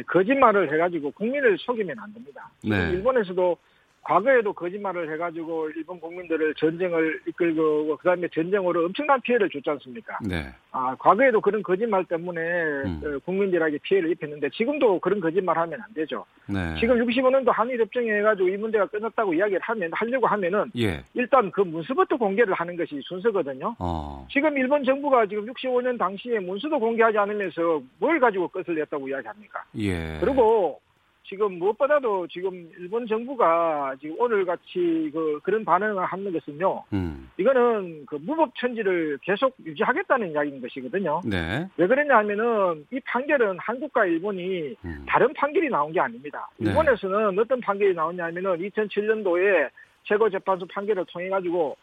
I: 거짓말을 해가지고 국민을 속이면 안 됩니다. 네. 일본에서도 과거에도 거짓말을 해가지고 일본 국민들을 전쟁을 이끌고 그다음에 전쟁으로 엄청난 피해를 줬지 않습니까? 네. 아 과거에도 그런 거짓말 때문에 음. 어, 국민들에게 피해를 입혔는데 지금도 그런 거짓말하면 안 되죠. 네. 지금 65년도 한일 협정에 해가지고 이 문제가 끝났다고 이야기를 하면 하려고 하면은 예. 일단 그 문서부터 공개를 하는 것이 순서거든요. 어. 지금 일본 정부가 지금 65년 당시에 문서도 공개하지 않으면서 뭘 가지고 끝을 냈다고 이야기합니까? 예. 그리고 지금 무엇보다도 지금 일본 정부가 지금 오늘 같이 그 그런 반응을 하는 것은요. 음. 이거는 그 무법 천지를 계속 유지하겠다는 이야기인 것이거든요. 네. 왜 그랬냐 하면은 이 판결은 한국과 일본이 음. 다른 판결이 나온 게 아닙니다. 네. 일본에서는 네. 어떤 판결이 나왔냐 하면은 2007년도에 최고재판소 판결을 통해 가지고 어,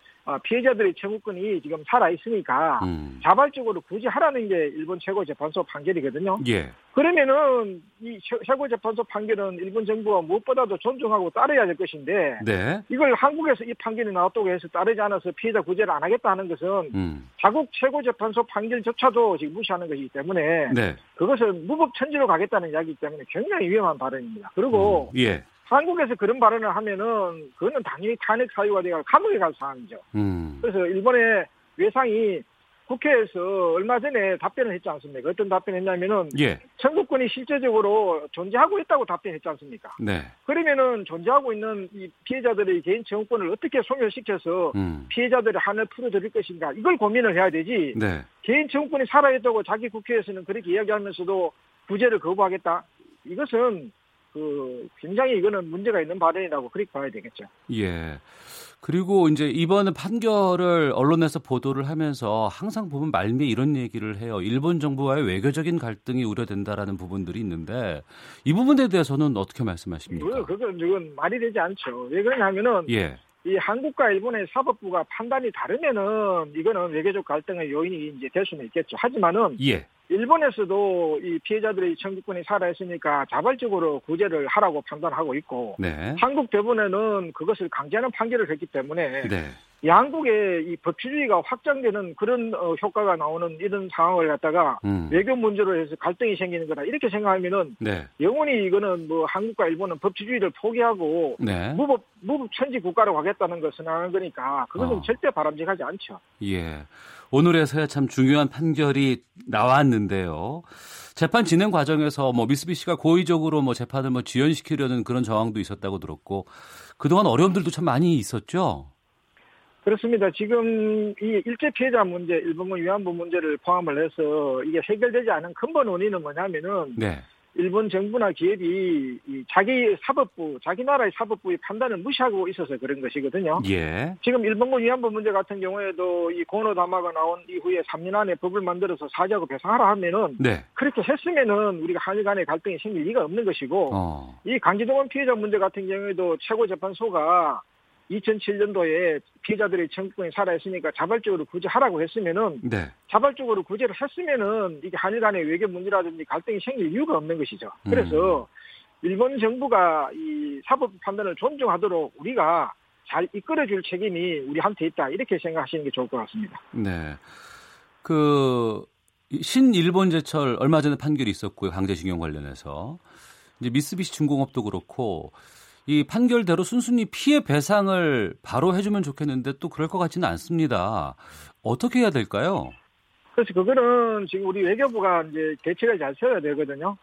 I: 피해자들의 청구권이 지금 살아 있으니까 음. 자발적으로 굳이 하라는 게 일본 최고재판소 판결이거든요. 예. 그러면은 이 최고재판소 판결은 일본 정부가 무엇보다도 존중하고 따라야 될 것인데 네. 이걸 한국에서 이 판결이 나왔다고 해서 따르지 않아서 피해자 구제를 안 하겠다는 것은 음. 자국 최고재판소 판결조차도 지금 무시하는 것이기 때문에 네. 그것은 무법천지로 가겠다는 이야기이기 때문에 굉장히 위험한 발언입니다. 그리고 음. 예. 한국에서 그런 발언을 하면은 그거는 당연히 탄핵 사유가 되어 감옥에 갈 사안이죠. 음. 그래서 일본의 외상이 국회에서 얼마 전에 답변을 했지 않습니까? 어떤 답변을 했냐면은 예. 청구권이 실제적으로 존재하고 있다고 답변했지 않습니까? 네. 그러면은 존재하고 있는 이 피해자들의 개인 청구권을 어떻게 소멸시켜서 음. 피해자들의 한을 풀어드릴 것인가 이걸 고민을 해야 되지. 네. 개인 청구권이 살아있다고 자기 국회에서는 그렇게 이야기하면서도 구제를 거부하겠다. 이것은 그 굉장히 이거는 문제가 있는 발언이라고 그렇게 봐야 되겠죠.
B: 예. 그리고 이제 이번 판결을 언론에서 보도를 하면서 항상 보면 말미에 이런 얘기를 해요. 일본 정부와의 외교적인 갈등이 우려된다라는 부분들이 있는데 이 부분에 대해서는 어떻게 말씀하십니까?
I: 그건 이건 말이 되지 않죠. 왜 그러냐면은 예. 이 한국과 일본의 사법부가 판단이 다르면은 이거는 외교적 갈등의 요인이 이제 될 수는 있겠죠. 하지만은 예. 일본에서도 이 피해자들의 청구권이 살아있으니까 자발적으로 구제를 하라고 판단하고 있고 네. 한국 대부분에는 그것을 강제하는 판결을 했기 때문에 네. 양국의 이 법치주의가 확장되는 그런 어, 효과가 나오는 이런 상황을 갖다가 음. 외교 문제로 해서 갈등이 생기는 거다 이렇게 생각하면은 네. 영원히 이거는 뭐 한국과 일본은 법치주의를 포기하고 네. 무법 무법 천지 국가로 가겠다는 것을 하는 거니까 그것은 어. 절대 바람직하지 않죠.
B: 예. 오늘에서야 참 중요한 판결이 나왔는데요. 재판 진행 과정에서 뭐 미쓰비시가 고의적으로 뭐 재판을 뭐 지연시키려는 그런 정황도 있었다고 들었고 그동안 어려움들도 참 많이 있었죠.
I: 그렇습니다. 지금 이 일제 피해자 문제, 일본군 위안부 문제를 포함을 해서 이게 해결되지 않은 근본 원인은 뭐냐면은 네. 일본 정부나 기업이 자기 사법부, 자기 나라의 사법부의 판단을 무시하고 있어서 그런 것이거든요. 예. 지금 일본군 위안부 문제 같은 경우에도 이 고노다마가 나온 이후에 3년 안에 법을 만들어서 사죄하고 배상하라 하면은 네. 그렇게 했으면은 우리가 한일 간의 갈등이 생길 리가 없는 것이고 어. 이 강제동원 피해자 문제 같은 경우에도 최고재판소가 2007년도에 피해자들의 청구권이 살아있으니까 자발적으로 구제하라고 했으면은 네. 자발적으로 구제를 했으면은 이게 한일 간의 외교 문제라든지 갈등이 생길 이유가 없는 것이죠. 그래서 음. 일본 정부가 이 사법 판단을 존중하도록 우리가 잘 이끌어줄 책임이 우리한테 있다 이렇게 생각하시는 게 좋을 것 같습니다.
B: 네. 그 신일본 제철 얼마 전에 판결이 있었고요 강제징용 관련해서 이제 미쓰비시 중공업도 그렇고 이 판결대로 순순히 피해 배상을 바로 해주면 좋겠는데 또 그럴 것 같지는 않습니다. 어떻게 해야 될까요?
I: 그래서 그거는 지금 우리 외교부가 이제 대책을 잘 세워야 되거든요.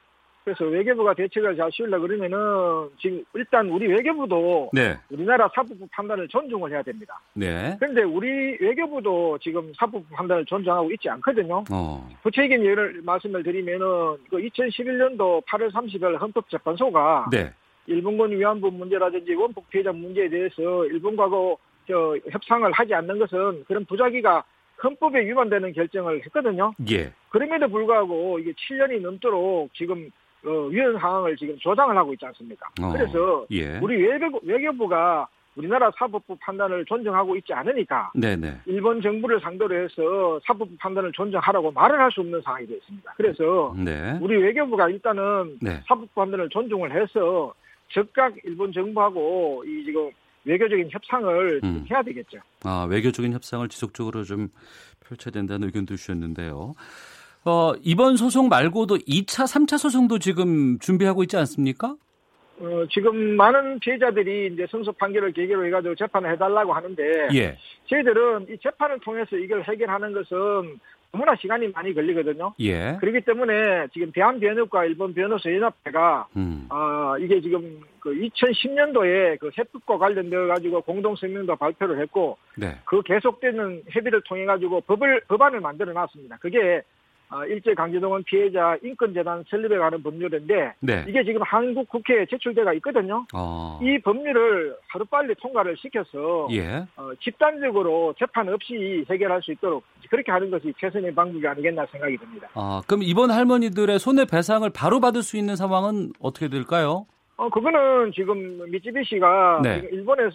I: 그래서 외교부가 대책을 잘 씌우려 그러면은 지금 일단 우리 외교부도 네. 우리나라 사법부 판단을 존중을 해야 됩니다. 네. 그런데 우리 외교부도 지금 사법부 판단을 존중하고 있지 않거든요. 어. 구체적인 예를 말씀을 드리면은 그 2011년도 8월 30일 헌법재판소가 네. 일본군 위안부 문제라든지 원폭 피해자 문제에 대해서 일본과고 저 협상을 하지 않는 것은 그런 부작위가 헌법에 위반되는 결정을 했거든요. 예. 그럼에도 불구하고 이게 7년이 넘도록 지금 어, 위헌 상황을 지금 조장을 하고 있지 않습니까? 어, 그래서 예. 우리 외교, 외교부가 우리나라 사법부 판단을 존중하고 있지 않으니까 네네. 일본 정부를 상대로 해서 사법부 판단을 존중하라고 말을 할 수 없는 상황이 되었습니다. 그래서 네. 우리 외교부가 일단은 네. 사법부 판단을 존중을 해서 즉각 일본 정부하고 이 지금 외교적인 협상을 음. 해야 되겠죠.
B: 아, 외교적인 협상을 지속적으로 좀 펼쳐야 된다는 의견도 주셨는데요. 어, 이번 소송 말고도 2차, 3차 소송도 지금 준비하고 있지 않습니까?
I: 어, 지금 많은 피해자들이 이제 승소 판결을 계기로 해가지고 재판을 해달라고 하는데, 예. 저희들은 이 재판을 통해서 이걸 해결하는 것은 너무나 시간이 많이 걸리거든요. 예. 그렇기 때문에 지금 대한변협과 일본 변호사 연합회가 음. 어, 이게 지금 그 2010년도에 그 세법과 관련되어 가지고 공동声明도 발표를 했고 네. 그 계속되는 협의를 통해 가지고 법을 법안을 만들어 놨습니다. 그게 어, 일제 강제동원 피해자 인권재단 설립에 관한 법률인데 네. 이게 지금 한국 국회에 제출돼가 있거든요. 어. 이 법률을 하루빨리 통과를 시켜서 예. 어, 집단적으로 재판 없이 해결할 수 있도록 그렇게 하는 것이 최선의 방법이 아니겠나 생각이 듭니다.
B: 아, 그럼 이번 할머니들의 손해배상을 바로 받을 수 있는 상황은 어떻게 될까요?
I: 어, 그거는 지금 미쯔비시가 네. 일본에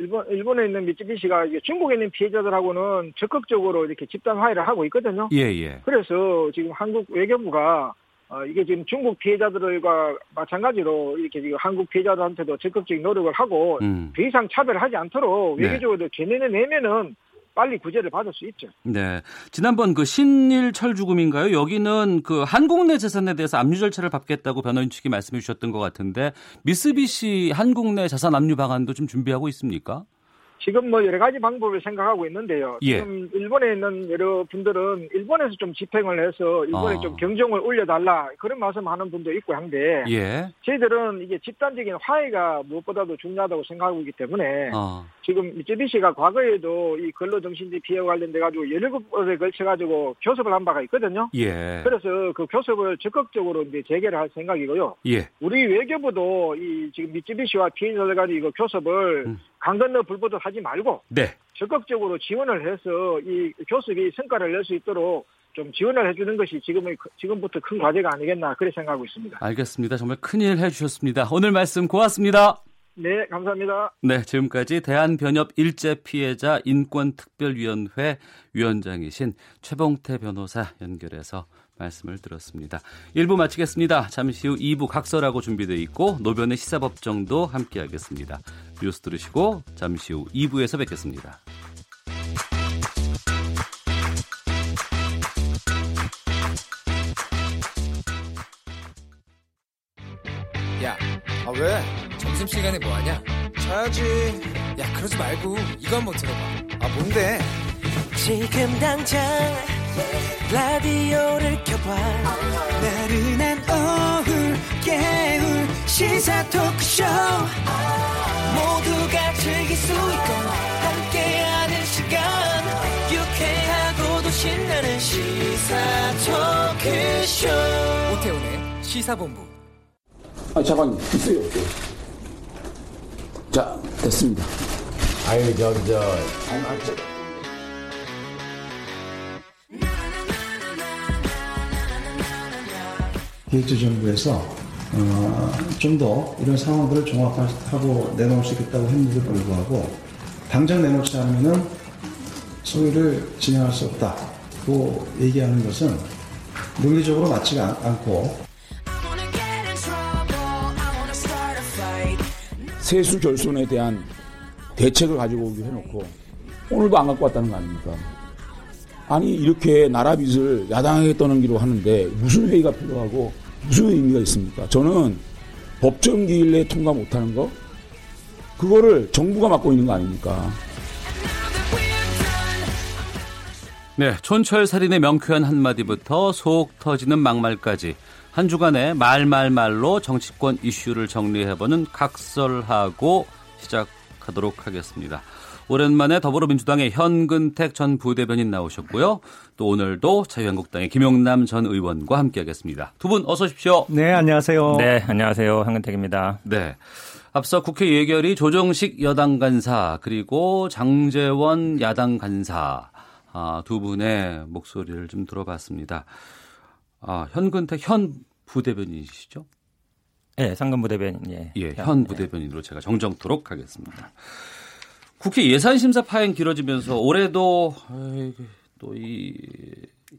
I: 일본, 일본에 있는 미쯔비시가 중국에 있는 피해자들하고는 적극적으로 이렇게 집단 화해를 하고 있거든요. 예, 예. 그래서 지금 한국 외교부가 어, 이게 지금 중국 피해자들과 마찬가지로 이렇게 지금 한국 피해자들한테도 적극적인 노력을 하고 음. 더 이상 차별을 하지 않도록 네. 외교적으로 개념을 내면은 빨리 구제를 받을 수 있죠.
B: 네. 지난번 그 신일철 죽음인가요? 여기는 그 한국 내 재산에 대해서 압류 절차를 밟겠다고 변호인 측이 말씀해 주셨던 것 같은데 미쓰비시 한국 내 자산 압류 방안도 좀 준비하고 있습니까?
I: 지금 뭐 여러 가지 방법을 생각하고 있는데요. 예. 지금 일본에 있는 여러 분들은 일본에서 좀 집행을 해서 일본에 어. 좀 경종을 올려달라 그런 말씀하는 분도 있고 한데 예. 저희들은 이게 집단적인 화해가 무엇보다도 중요하다고 생각하고 있기 때문에 어. 지금 미쯔비시가 과거에도 이 근로정신지 피해와 관련돼 가지고 17번에 걸쳐 가지고 교섭을 한 바가 있거든요. 예. 그래서 그 교섭을 적극적으로 이제 재개를 할 생각이고요. 예. 우리 외교부도 이 지금 미쯔비시와 피해자들 간의 이거 교섭을 음. 강 건너 불보듯 하지 말고 네. 적극적으로 지원을 해서 이 교섭이 성과를 낼 수 있도록 좀 지원을 해주는 것이 지금의 지금부터 큰 과제가 아니겠나 그렇게 생각하고 있습니다.
B: 알겠습니다. 정말 큰일 해주셨습니다. 오늘 말씀 고맙습니다.
I: 네, 감사합니다.
B: 네, 지금까지 대한변협 일제 피해자 인권특별위원회 위원장이신 최봉태 변호사 연결해서 말씀을 들었습니다. 1부 마치겠습니다. 잠시 후 2부 각설하고 준비되어 있고 노변의 시사법정도 함께 하겠습니다. 뉴스 들으시고 잠시 후 2부에서 뵙겠습니다.
J: 야, 아 왜? 점심시간에 뭐하냐?
K: 자야지.
J: 야, 그러지 말고 이거 한번 들어봐.
K: 아 뭔데?
L: 지금 당장 라디오를 켜봐. 나른한 오후 깨울 시사 토크쇼. 모두가 즐길 수 있고 함께하는 시간. 유쾌하고도 신나는 시사 토크쇼.
J: 오태훈의 시사본부.
M: 아 잠깐 있어요. 자 됐습니다.
N: 아유 저저. 아니, 아, 저,
O: 기획재정부에서 어, 좀 더 이런 상황들을 종합하고 내놓을 수 있겠다고 했는데도 불구하고 당장 내놓지 않으면 소위를 진행할 수 없다고 얘기하는 것은 논리적으로 맞지가 않고
M: 세수 결손에 대한 대책을 가지고 오기로 해놓고 오늘도 안 갖고 왔다는 거 아닙니까? 아니 이렇게 나라 빚을 야당에게 떠넘기로 하는데 무슨 회의가 필요하고 무슨 의미가 있습니까? 저는 법정 기일 내에 통과 못하는 거 그거를 정부가 맡고 있는 거 아닙니까?
B: 네, 촌철 살인의 명쾌한 한마디부터 속 터지는 막말까지 한 주간의 말말말로 정치권 이슈를 정리해보는 각설하고 시작하도록 하겠습니다. 오랜만에 더불어민주당의 현근택 전 부대변인 나오셨고요. 또 오늘도 자유한국당의 김용남 전 의원과 함께하겠습니다. 두 분 어서 오십시오.
K: 네, 안녕하세요.
P: 네, 안녕하세요. 현근택입니다.
B: 네. 앞서 국회 예결위 조정식 여당 간사 그리고 장재원 야당 간사 아, 두 분의 목소리를 좀 들어봤습니다. 아, 현근택 현 부대변인이시죠?
P: 네, 상근 부대변인.
B: 예, 예 현 부대변인으로 제가 정정토록 하겠습니다. 국회 예산심사 파행 길어지면서 올해도 또 이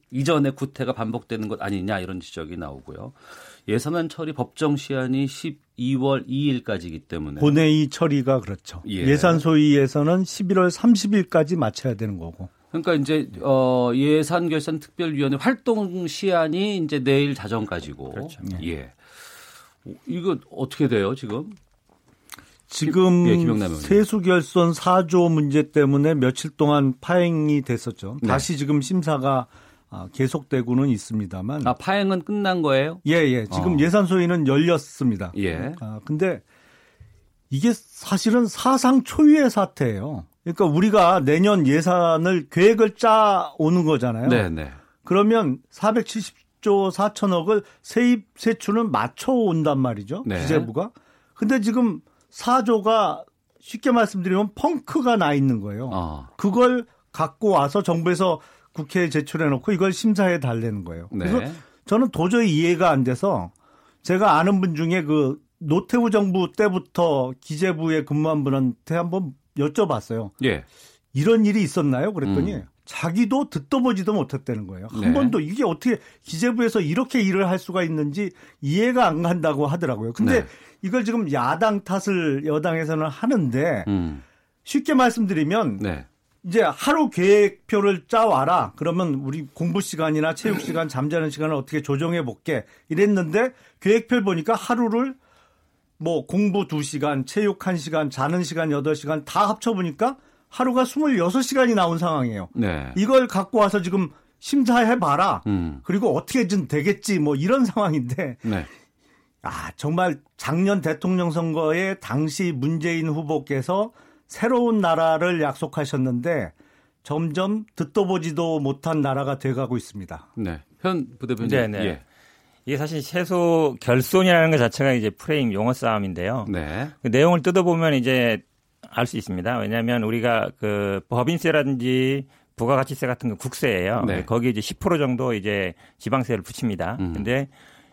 B: 이전의 구태가 반복되는 것 아니냐 이런 지적이 나오고요. 예산안 처리 법정 시한이 12월 2일까지이기 때문에
K: 본회의 처리가 그렇죠. 예. 산 소위에서는 11월 30일까지 마쳐야 되는 거고.
B: 그러니까 이제 어 예산 결산 특별위원회 활동 시한이 이제 내일 자정까지고. 그렇죠. 예. 이거 어떻게 돼요, 지금?
K: 지금 예, 세수 결손 4조 문제 때문에 며칠 동안 파행이 됐었죠. 네. 다시 지금 심사가 아, 계속되고는 있습니다만.
B: 아, 파행은 끝난 거예요?
K: 예, 예. 지금 어. 예산 소위는 열렸습니다. 예. 아, 근데 이게 사실은 사상 초유의 사태예요. 그러니까 우리가 내년 예산을 계획을 짜 오는 거잖아요. 네, 네. 그러면 470조 4천억을 세입 세출은 맞춰 온단 말이죠. 네. 기재부가. 근데 지금 4조가 쉽게 말씀드리면 펑크가 나 있는 거예요. 어. 그걸 갖고 와서 정부에서 국회에 제출해 놓고 이걸 심사해 달라는 거예요. 네. 그래서 저는 도저히 이해가 안 돼서 제가 아는 분 중에 그 노태우 정부 때부터 기재부에 근무한 분한테 한번 여쭤봤어요. 예. 이런 일이 있었나요? 그랬더니 음. 자기도 듣도 보지도 못했다는 거예요. 한 네. 번도 이게 어떻게 기재부에서 이렇게 일을 할 수가 있는지 이해가 안 간다고 하더라고요. 근데 네. 이걸 지금 야당 탓을 여당에서는 하는데 음. 쉽게 말씀드리면 네. 이제 하루 계획표를 짜와라. 그러면 우리 공부 시간이나 체육 시간, 잠자는 시간을 어떻게 조정해 볼게. 이랬는데 계획표를 보니까 하루를 뭐 공부 2시간, 체육 1시간, 자는 시간 8시간 다 합쳐 보니까 하루가 26시간이 나온 상황이에요. 네. 이걸 갖고 와서 지금 심사해 봐라. 음. 그리고 어떻게든 되겠지. 뭐 이런 상황인데 네. 아, 정말 작년 대통령 선거에 당시 문재인 후보께서 새로운 나라를 약속하셨는데 점점 듣도 보지도 못한 나라가 돼가고 있습니다.
B: 네. 현 부대변인. 네, 네. 예.
P: 이게 사실 최소 결손이라는 것 자체가 이제 프레임 용어 싸움인데요. 네. 그 내용을 뜯어보면 이제 알 수 있습니다. 왜냐하면 우리가 그 법인세라든지 부가가치세 같은 거 국세예요. 네. 거기에 이제 10% 정도 이제 지방세를 붙입니다. 음. 근데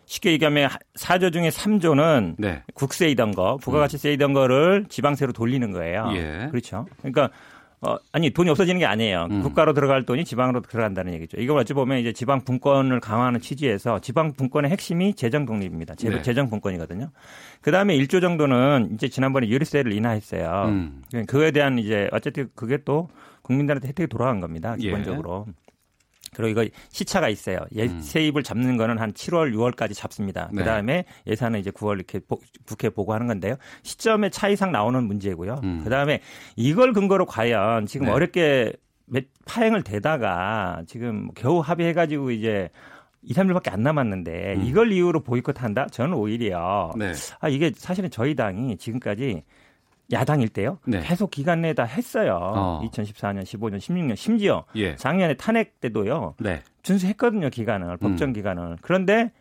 P: 쉽게 얘기하면 4조 중에 3조는 네. 국세이던 거, 부가가치세이던 거를 지방세로 돌리는 거예요. 예. 그렇죠. 그러니까 어, 아니 돈이 없어지는 게 아니에요. 음. 국가로 들어갈 돈이 지방으로 들어간다는 얘기죠. 이걸 어찌 보면 이제 지방 분권을 강화하는 취지에서 지방 분권의 핵심이 재정 독립입니다. 재, 네. 재정 분권이거든요. 그 다음에 1조 정도는 이제 지난번에 유류세를 인하했어요. 음. 그거에 대한 이제 어쨌든 그게 또 국민들한테 혜택이 돌아간 겁니다. 예. 기본적으로. 예. 그리고 이거 시차가 있어요. 예, 음. 세입을 잡는 거는 한 7월, 6월까지 잡습니다. 네. 그다음에 예산은 이제 9월 이렇게 국회 보고하는 건데요. 시점의 차이상 나오는 문제고요. 음. 그다음에 이걸 근거로 과연 지금 네. 어렵게 파행을 대다가 지금 겨우 합의해가지고 이제 2, 3일밖에 안 남았는데 음. 이걸 이유로 보이콧한다? 저는 오히려 네. 아 이게 사실은 저희 당이 지금까지 야당일 때요. 네. 계속 기간 내다 했어요. 어. 2014년, 15년, 16년, 심지어 예. 작년에 탄핵 때도요. 네. 준수했거든요, 기간을, 음. 법정 기간을. 그런데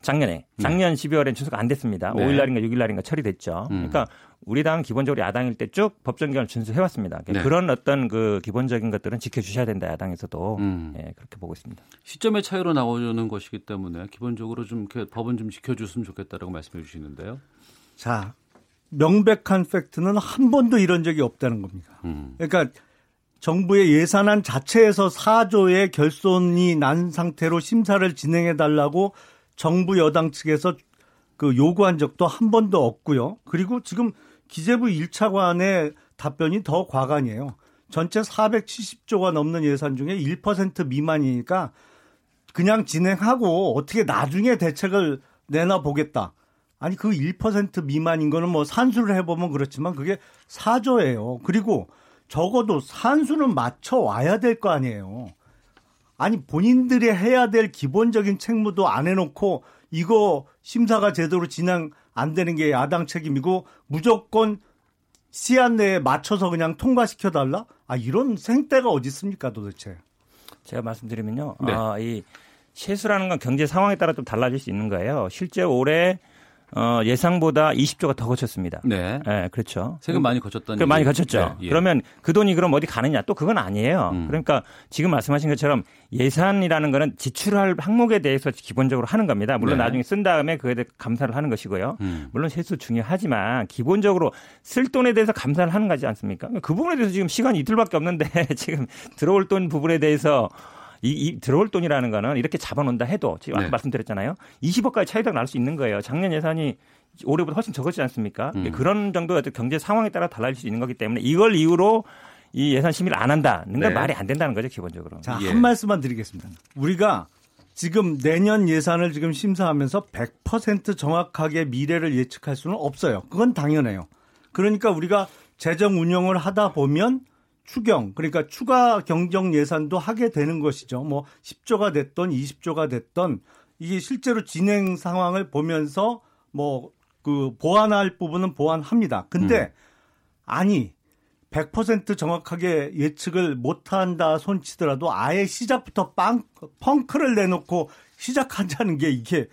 P: 작년에, 네. 작년 네. 12월엔 준수가 안 됐습니다. 네. 5일날인가 6일날인가 처리됐죠. 음. 그러니까 우리 당은 기본적으로 야당일 때 쭉 법정 기간을 준수해왔습니다. 그러니까 네. 그런 어떤 그 기본적인 것들은 지켜주셔야 된다, 야당에서도. 음. 예, 그렇게 보고 있습니다.
B: 시점의 차이로 나오는 것이기 때문에 기본적으로 좀 이렇게 법은 좀 지켜줬으면 좋겠다라고 말씀해 주시는데요.
K: 자, 명백한 팩트는 한 번도 이런 적이 없다는 겁니다. 음. 그러니까 정부의 예산안 자체에서 4조의 결손이 난 상태로 심사를 진행해 달라고 정부 여당 측에서 그 요구한 적도 한 번도 없고요. 그리고 지금 기재부 1차관의 답변이 더 과간이에요. 전체 470조가 넘는 예산 중에 1% 미만이니까 그냥 진행하고 어떻게 나중에 대책을 내놔 보겠다. 아니 그 1% 미만인 거는 뭐 산수를 해보면 그렇지만 그게 사조예요. 그리고 적어도 산수는 맞춰 와야 될 거 아니에요. 아니 본인들이 해야 될 기본적인 책무도 안 해놓고 이거 심사가 제대로 진행 안 되는 게 야당 책임이고 무조건 시한 내에 맞춰서 그냥 통과시켜 달라? 아 이런 생떼가 어디 있습니까 도대체?
P: 제가 말씀드리면요. 네. 아, 이 세수라는 건 경제 상황에 따라 좀 달라질 수 있는 거예요. 실제 올해 어, 예상보다 20조가 더 거쳤습니다.
B: 네.
P: 네 그렇죠.
B: 세금 많이 거쳤던.
P: 많이 거쳤죠. 네, 예. 그러면 그 돈이 그럼 어디 가느냐? 또 그건 아니에요. 음. 그러니까 지금 말씀하신 것처럼 예산이라는 거는 지출할 항목에 대해서 기본적으로 하는 겁니다. 물론 네. 나중에 쓴 다음에 그에 대해 감사를 하는 것이고요. 음. 물론 세수 중요하지만 기본적으로 쓸 돈에 대해서 감사를 하는 거지 않습니까? 그 부분에 대해서 지금 시간이 이틀밖에 없는데 지금 들어올 돈 부분에 대해서 이, 이 들어올 돈이라는 거는 이렇게 잡아놓는다 해도 지금 아까 네. 말씀드렸잖아요. 20억까지 차이가 날 수 있는 거예요. 작년 예산이 올해보다 훨씬 적었지 않습니까? 음. 그런 정도의 경제 상황에 따라 달라질 수 있는 거기 때문에 이걸 이유로 이 예산 심의를 안 한다는 건 네. 말이 안 된다는 거죠, 기본적으로.
K: 자, 예. 한 말씀만 드리겠습니다. 우리가 지금 내년 예산을 지금 심사하면서 100% 정확하게 미래를 예측할 수는 없어요. 그건 당연해요. 그러니까 우리가 재정 운영을 하다 보면 추경 그러니까 추가 경정 예산도 하게 되는 것이죠. 뭐 10조가 됐던 20조가 됐던 이게 실제로 진행 상황을 보면서 뭐 그 보완할 부분은 보완합니다. 근데 음. 아니 100% 정확하게 예측을 못한다 손치더라도 아예 시작부터 빵 펑크를 내놓고 시작한다는 게 이게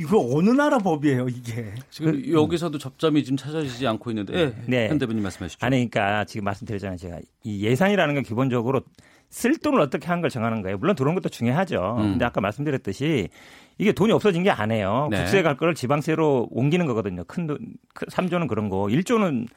K: 이거 어느 나라 법이에요, 이게.
B: 지금 그, 여기서도 접점이 지금 찾아지지 않고 있는데 네. 네. 현 대변인 말씀하시죠.
P: 아니 그러니까 지금 말씀드렸잖아요, 제가. 이 예산이라는 건 기본적으로 쓸 돈을 어떻게 하는 걸 정하는 거예요. 물론 들어온 것도 중요하죠. 음. 근데 아까 말씀드렸듯이 이게 돈이 없어진 게 아니에요. 네. 국세에 갈 거를 지방세로 옮기는 거거든요. 큰 돈, 3조는 그런 거. 1조는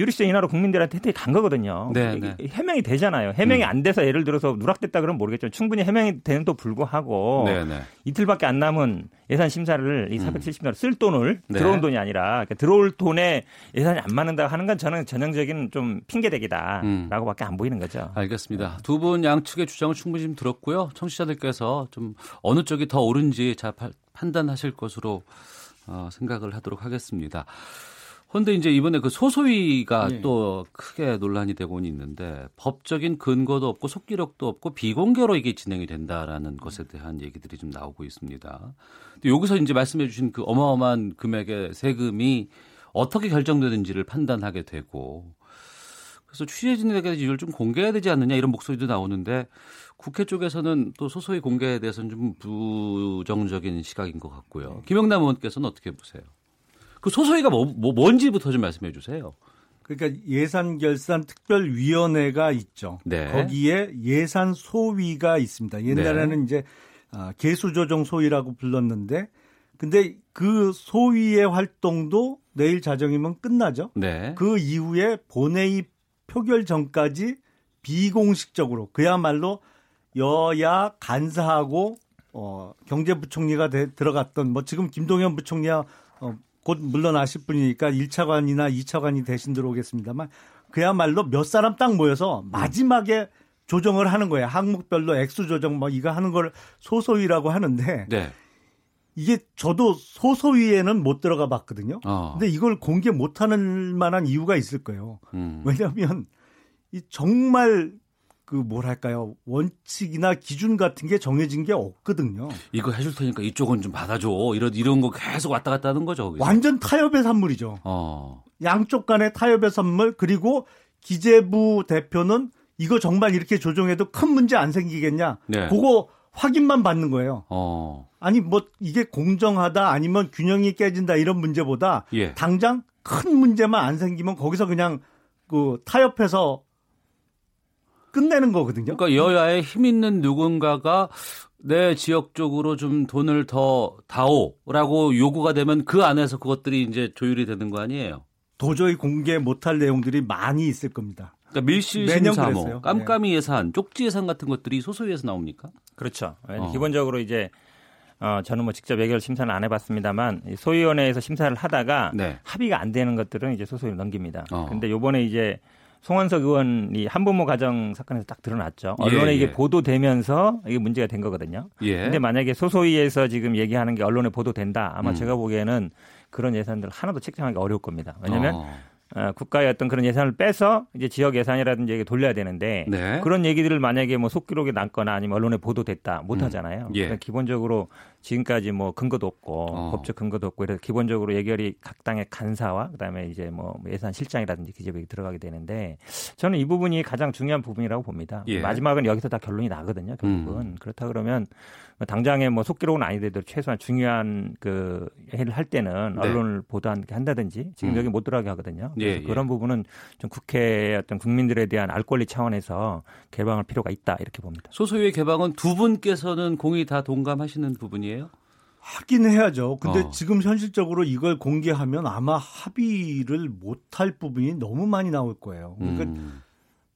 P: 유리세 인하로 국민들한테 혜택이 간 거거든요. 네, 네. 해명이 되잖아요. 해명이 음. 안 돼서 예를 들어서 누락됐다 그러면 모르겠지만 충분히 해명이 되는도 불구하고 네, 네. 이틀밖에 안 남은 예산 심사를 이 470만 원쓸 돈을 네. 들어온 돈이 아니라 그러니까 들어올 돈에 예산이 안 맞는다 하는 건 저는 전형적인 좀 핑계대기다라고밖에 안 보이는 거죠.
B: 알겠습니다. 두 분 양측의 주장을 충분히 좀 들었고요. 청취자들께서 좀 어느 쪽이 더 옳은지 잘 판단하실 것으로 어, 생각을 하도록 하겠습니다. 그런데 이제 이번에 그 소소위가 네. 또 크게 논란이 되고 있는데 법적인 근거도 없고 속기록도 없고 비공개로 이게 진행이 된다라는 것에 대한 얘기들이 좀 나오고 있습니다. 여기서 이제 말씀해 주신 그 어마어마한 금액의 세금이 어떻게 결정되는지를 판단하게 되고 그래서 취재진에게 이걸 좀 공개해야 되지 않느냐 이런 목소리도 나오는데 국회 쪽에서는 또 소소위 공개에 대해서는 좀 부정적인 시각인 것 같고요. 김영남 의원께서는 어떻게 보세요? 그 소소위가 뭐, 뭐 뭔지부터 좀 말씀해 주세요.
K: 그러니까 예산 결산 특별 위원회가 있죠. 네. 거기에 예산 소위가 있습니다. 옛날에는 네. 이제 아, 개수 조정 소위라고 불렀는데 근데 그 소위의 활동도 내일 자정이면 끝나죠. 네. 그 이후에 본회의 표결 전까지 비공식적으로 그야말로 여야 간사하고 어 경제부총리가 되, 들어갔던 뭐 지금 김동연 부총리와 어, 곧 물러나실 분이니까 1차관이나 2차관이 대신 들어오겠습니다만 그야말로 몇 사람 딱 모여서 마지막에 조정을 하는 거예요. 항목별로 액수 조정 뭐 이거 하는 걸 소소위라고 하는데 네. 이게 저도 소소위에는 못 들어가 봤거든요. 어. 근데 이걸 공개 못 하는 만한 이유가 있을 거예요. 음. 왜냐하면 이 정말 그 뭐랄까요 원칙이나 기준 같은 게 정해진 게 없거든요.
B: 이거 해줄 테니까 이쪽은 좀 받아줘. 이런 이런 거 계속 왔다 갔다 하는 거죠.
K: 거기서. 완전 타협의 산물이죠. 어. 양쪽 간의 타협의 산물 그리고 기재부 대표는 이거 정말 이렇게 조정해도 큰 문제 안 생기겠냐? 네. 그거 확인만 받는 거예요. 어. 아니 뭐 이게 공정하다 아니면 균형이 깨진다 이런 문제보다 예. 당장 큰 문제만 안 생기면 거기서 그냥 그 타협해서 끝내는 거거든요.
B: 그러니까 여야에 힘 있는 누군가가 내 지역 쪽으로 좀 돈을 더 다오라고 요구가 되면 그 안에서 그것들이 이제 조율이 되는 거 아니에요?
K: 도저히 공개 못할 내용들이 많이 있을 겁니다.
B: 그러니까 밀실 심사모, 깜깜이 네. 예산, 쪽지 예산 같은 것들이 소소위에서 나옵니까?
P: 그렇죠. 어. 기본적으로 이제 어, 저는 뭐 직접 예결 심사는 안 해봤습니다만 소위원회에서 심사를 하다가 네. 합의가 안 되는 것들은 이제 소소위로 넘깁니다. 어. 근데 요번에 이제 송원석 의원이 한부모 가정 사건에서 딱 드러났죠. 예, 언론에 예, 이게 보도되면서 이게 문제가 된 거거든요. 예. 근데 만약에 소소위에서 지금 얘기하는 게 언론에 보도된다. 아마 음. 제가 보기에는 그런 예산들 하나도 책정하기 어려울 겁니다. 왜냐하면 어. 어, 국가의 어떤 그런 예산을 빼서 이제 지역 예산이라든지 얘기 돌려야 되는데 네. 그런 얘기들을 만약에 뭐 속기록에 남거나 아니면 언론에 보도됐다 못 음. 하잖아요. 음. 예. 그러니까 기본적으로 지금까지 뭐 근거도 없고 어. 법적 근거도 없고 이래서 기본적으로 예결이 각 당의 간사와 그다음에 이제 뭐 예산 실장이라든지 기재부에 들어가게 되는데 저는 이 부분이 가장 중요한 부분이라고 봅니다. 예. 마지막은 여기서 다 결론이 나거든요. 결국은 음. 그렇다 그러면 뭐 당장에 뭐 속기록은 아니더라도 최소한 중요한 그 해를 할 때는 네. 언론을 보도하게 한다든지 지금 음. 여기 못 들어가게 하거든요. 예, 예. 그런 부분은 좀 국회의 어떤 국민들에 대한 알 권리 차원에서 개방할 필요가 있다 이렇게 봅니다.
B: 소소위의 개방은 두 분께서는 공이 다 동감하시는 부분이에요?
K: 하긴 해야죠. 근데 어. 지금 현실적으로 이걸 공개하면 아마 합의를 못할 부분이 너무 많이 나올 거예요. 그러니까 음.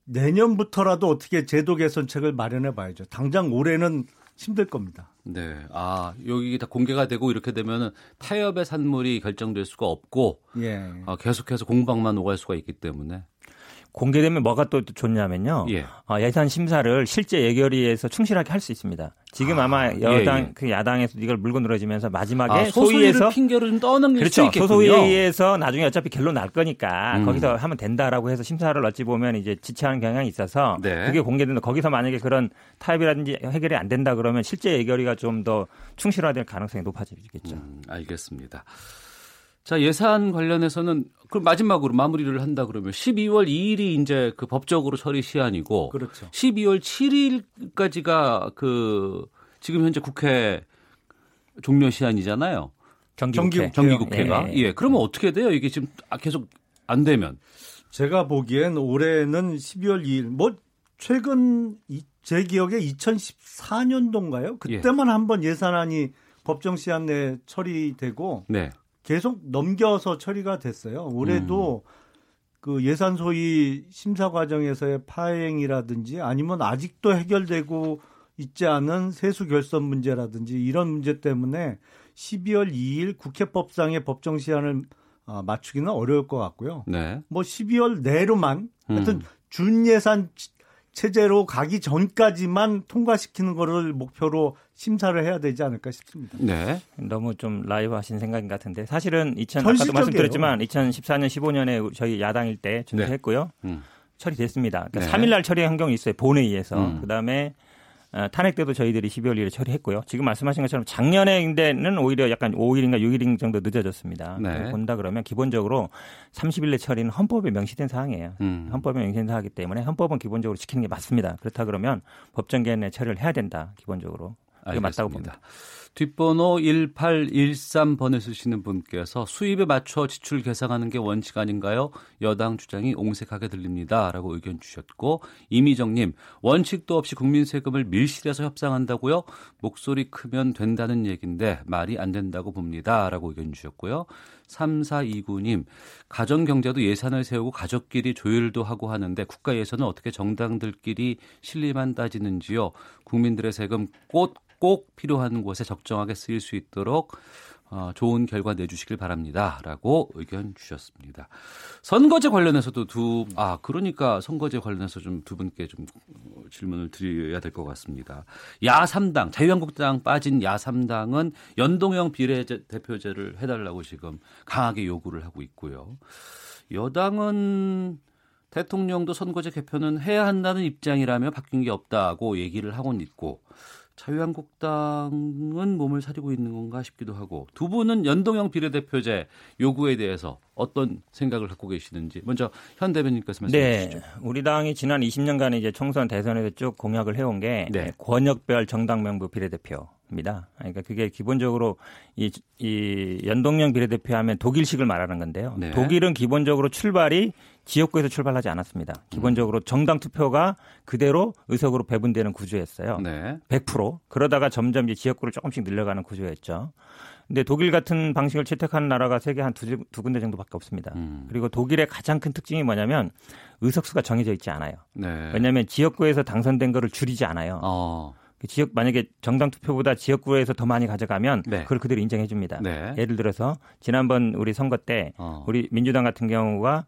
K: 내년부터라도 어떻게 제도 개선책을 마련해 봐야죠. 당장 올해는 힘들 겁니다.
B: 네. 아, 여기 다 공개가 되고 이렇게 되면은 타협의 산물이 결정될 수가 없고 예. 아, 계속해서 공방만 오갈 수가 있기 때문에
P: 공개되면 뭐가 또 좋냐면요. 예. 어, 예산 심사를 실제 예결위에서 충실하게 할 수 있습니다. 지금 아, 마 여당 예, 예. 그 야당에서 이걸 물고 늘어지면서 마지막에 아,
B: 소위에서 핑계를 좀 떠넘길
P: 그렇죠. 소소위에서 나중에 어차피 결론 날 거니까 음. 거기서 하면 된다라고 해서 심사를 어찌 보면 이제 지체하는 경향이 있어서 네. 그게 공개된다. 거기서 만약에 그런 타협이라든지 해결이 안 된다 그러면 실제 예결위가 좀 더 충실화될 가능성이 높아지겠죠. 음,
B: 알겠습니다. 자, 예산 관련해서는 그럼 마지막으로 마무리를 한다 그러면 12월 2일이 이제 그 법적으로 처리 시한이고 그렇죠. 12월 7일까지가 그 지금 현재 국회 종료 시한이잖아요.
P: 정기국회.
B: 정기국회가. 예. 예. 그러면 어떻게 돼요? 이게 지금 아, 계속 안 되면
K: 제가 보기엔 올해는 12월 2일 뭐 최근 제 기억에 2014년도인가요? 그때만 예. 한번 예산안이 법정 시한 내에 처리되고 네. 계속 넘겨서 처리가 됐어요. 올해도 음. 그 예산 소위 심사 과정에서의 파행이라든지 아니면 아직도 해결되고 있지 않은 세수 결선 문제라든지 이런 문제 때문에 12월 2일 국회법상의 법정 시한을 어, 맞추기는 어려울 것 같고요. 네. 뭐 12월 내로만 하여튼 음. 준 예산 체제로 가기 전까지만 통과시키는 거를 목표로 심사를 해야 되지 않을까 싶습니다.
P: 네. 너무 좀 라이브 하신 생각인 것 같은데 사실은 2000 아까도 말씀드렸지만 2014년 15년에 저희 야당일 때 준비했고요. 네. 음. 처리됐습니다. 그러니까 네. 3일 날 처리한 경우 있어요. 본회의에서. 음. 그다음에 어, 탄핵 때도 저희들이 12월 1일에 처리했고요. 지금 말씀하신 것처럼 작년에는 오히려 약간 5일인가 6일 정도 늦어졌습니다. 네. 본다 그러면 기본적으로 30일 내 처리는 헌법에 명시된 사항이에요. 음. 헌법에 명시된 사항이기 때문에 헌법은 기본적으로 지키는 게 맞습니다. 그렇다 그러면 법정 기한 내 처리를 해야 된다. 기본적으로. 그게 맞다고 봅니다.
B: 뒷번호 1813번에 쓰시는 분께서 수입에 맞춰 지출 계상하는 게 원칙 아닌가요? 여당 주장이 옹색하게 들립니다. 라고 의견 주셨고, 이미정님, 원칙도 없이 국민 세금을 밀실해서 협상한다고요? 목소리 크면 된다는 얘기인데 말이 안 된다고 봅니다. 라고 의견 주셨고요. 3429님, 가정경제도 예산을 세우고 가족끼리 조율도 하고 하는데 국가 예산은 어떻게 정당들끼리 실리만 따지는지요? 국민들의 세금 꽃 꼭 필요한 곳에 적정하게 쓰일 수 있도록 어, 좋은 결과 내주시길 바랍니다. 라고 의견 주셨습니다. 선거제 관련해서도 두, 아, 그러니까 선거제 관련해서 좀 두 분께 좀 질문을 드려야 될 것 같습니다. 야3당, 자유한국당 빠진 야3당은 연동형 비례대표제를 해달라고 지금 강하게 요구를 하고 있고요. 여당은 대통령도 선거제 개편은 해야 한다는 입장이라며 바뀐 게 없다고 얘기를 하고는 있고, 자유한국당은 몸을 사리고 있는 건가 싶기도 하고 두 분은 연동형 비례대표제 요구에 대해서 어떤 생각을 갖고 계시는지 먼저 현 대변인께서 말씀해 네, 주시죠.
P: 우리 당이 지난 20년간 이제 총선 대선에서 쭉 공약을 해온 게 네. 권역별 정당 명부 비례대표 입니다. 그러니까 그게 기본적으로 이, 이 연동형 비례대표 하면 독일식을 말하는 건데요. 네. 독일은 기본적으로 출발이 지역구에서 출발하지 않았습니다. 기본적으로 정당 투표가 그대로 의석으로 배분되는 구조였어요. 네. 100% 그러다가 점점 이제 지역구를 조금씩 늘려가는 구조였죠. 근데 독일 같은 방식을 채택하는 나라가 세계 한두 두 군데 정도밖에 없습니다. 음. 그리고 독일의 가장 큰 특징이 뭐냐면 의석수가 정해져 있지 않아요. 네. 왜냐하면 지역구에서 당선된 거를 줄이지 않아요. 어. 그 지역 만약에 정당 투표보다 지역구에서 더 많이 가져가면 네. 그걸 그대로 인정해 줍니다. 네. 예를 들어서 지난번 우리 선거 때 어. 우리 민주당 같은 경우가 어,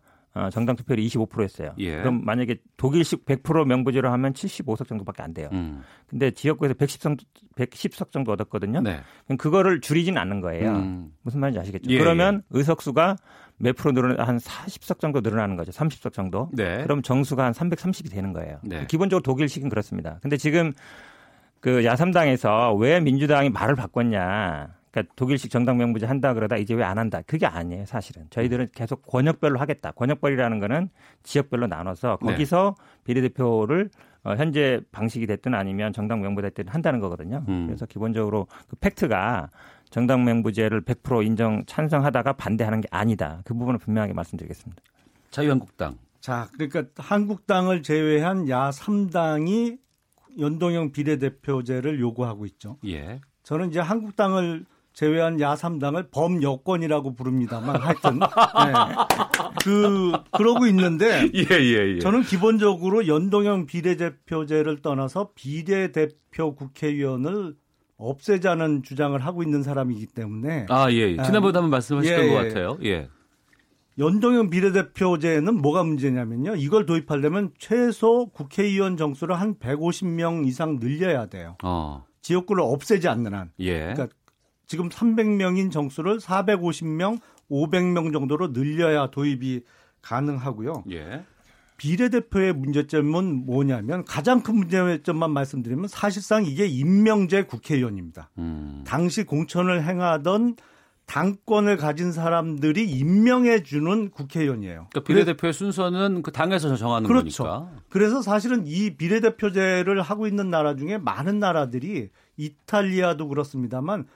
P: 정당 투표율이 25%였어요. 예. 그럼 만약에 독일식 100% 명부제로 하면 75석 정도밖에 안 돼요. 음. 근데 지역구에서 110석 110석 정도 얻었거든요. 네. 그럼 그거를 줄이진 않는 거예요. 음. 무슨 말인지 아시겠죠? 예, 그러면 예. 의석수가 몇 프로 늘어나 한 40석 정도 늘어나는 거죠. 30석 정도. 네. 그럼 정수가 한 330이 되는 거예요. 네. 기본적으로 독일식은 그렇습니다. 근데 지금 그 야삼당에서 왜 민주당이 말을 바꿨냐? 그러니까 독일식 정당 명부제 한다 그러다 이제 왜 안 한다. 그게 아니에요, 사실은. 저희들은 계속 권역별로 하겠다. 권역별이라는 거는 지역별로 나눠서 네. 거기서 네. 비례대표를 어, 현재 방식이 됐든 아니면 정당 명부제 됐든 한다는 거거든요. 음. 그래서 기본적으로 그 팩트가 정당 명부제를 100% 인정 찬성하다가 반대하는 게 아니다. 그 부분을 분명하게 말씀드리겠습니다.
B: 자유한국당.
K: 자, 그러니까 한국당을 제외한 야 3당이 연동형 비례대표제를 요구하고 있죠. 예. 저는 이제 한국당을 제외한 야3당을 범여권이라고 부릅니다만 하여튼 네. 그 그러고 있는데 예, 예, 예. 저는 기본적으로 연동형 비례대표제를 떠나서 비례대표 국회의원을 없애자는 주장을 하고 있는 사람이기 때문에
B: 아 예, 예. 지난번에 한번 말씀하셨던 예, 것 같아요. 예.
K: 연동형 비례대표제는 뭐가 문제냐면요. 이걸 도입하려면 최소 국회의원 정수를 한 150명 이상 늘려야 돼요. 어. 지역구를 없애지 않는 한. 예. 그러니까 지금 300명인 정수를 450명, 500명 정도로 늘려야 도입이 가능하고요. 예. 비례대표의 문제점은 뭐냐면 가장 큰 문제점만 말씀드리면 사실상 이게 임명제 국회의원입니다. 음. 당시 공천을 행하던 당권을 가진 사람들이 임명해 주는 국회의원이에요.
B: 그러니까 비례대표의 순서는 그 당에서 정하는 그렇죠. 거니까.
K: 그래서 사실은 이 비례대표제를 하고 있는 나라 중에 많은 나라들이 이탈리아도 그렇습니다만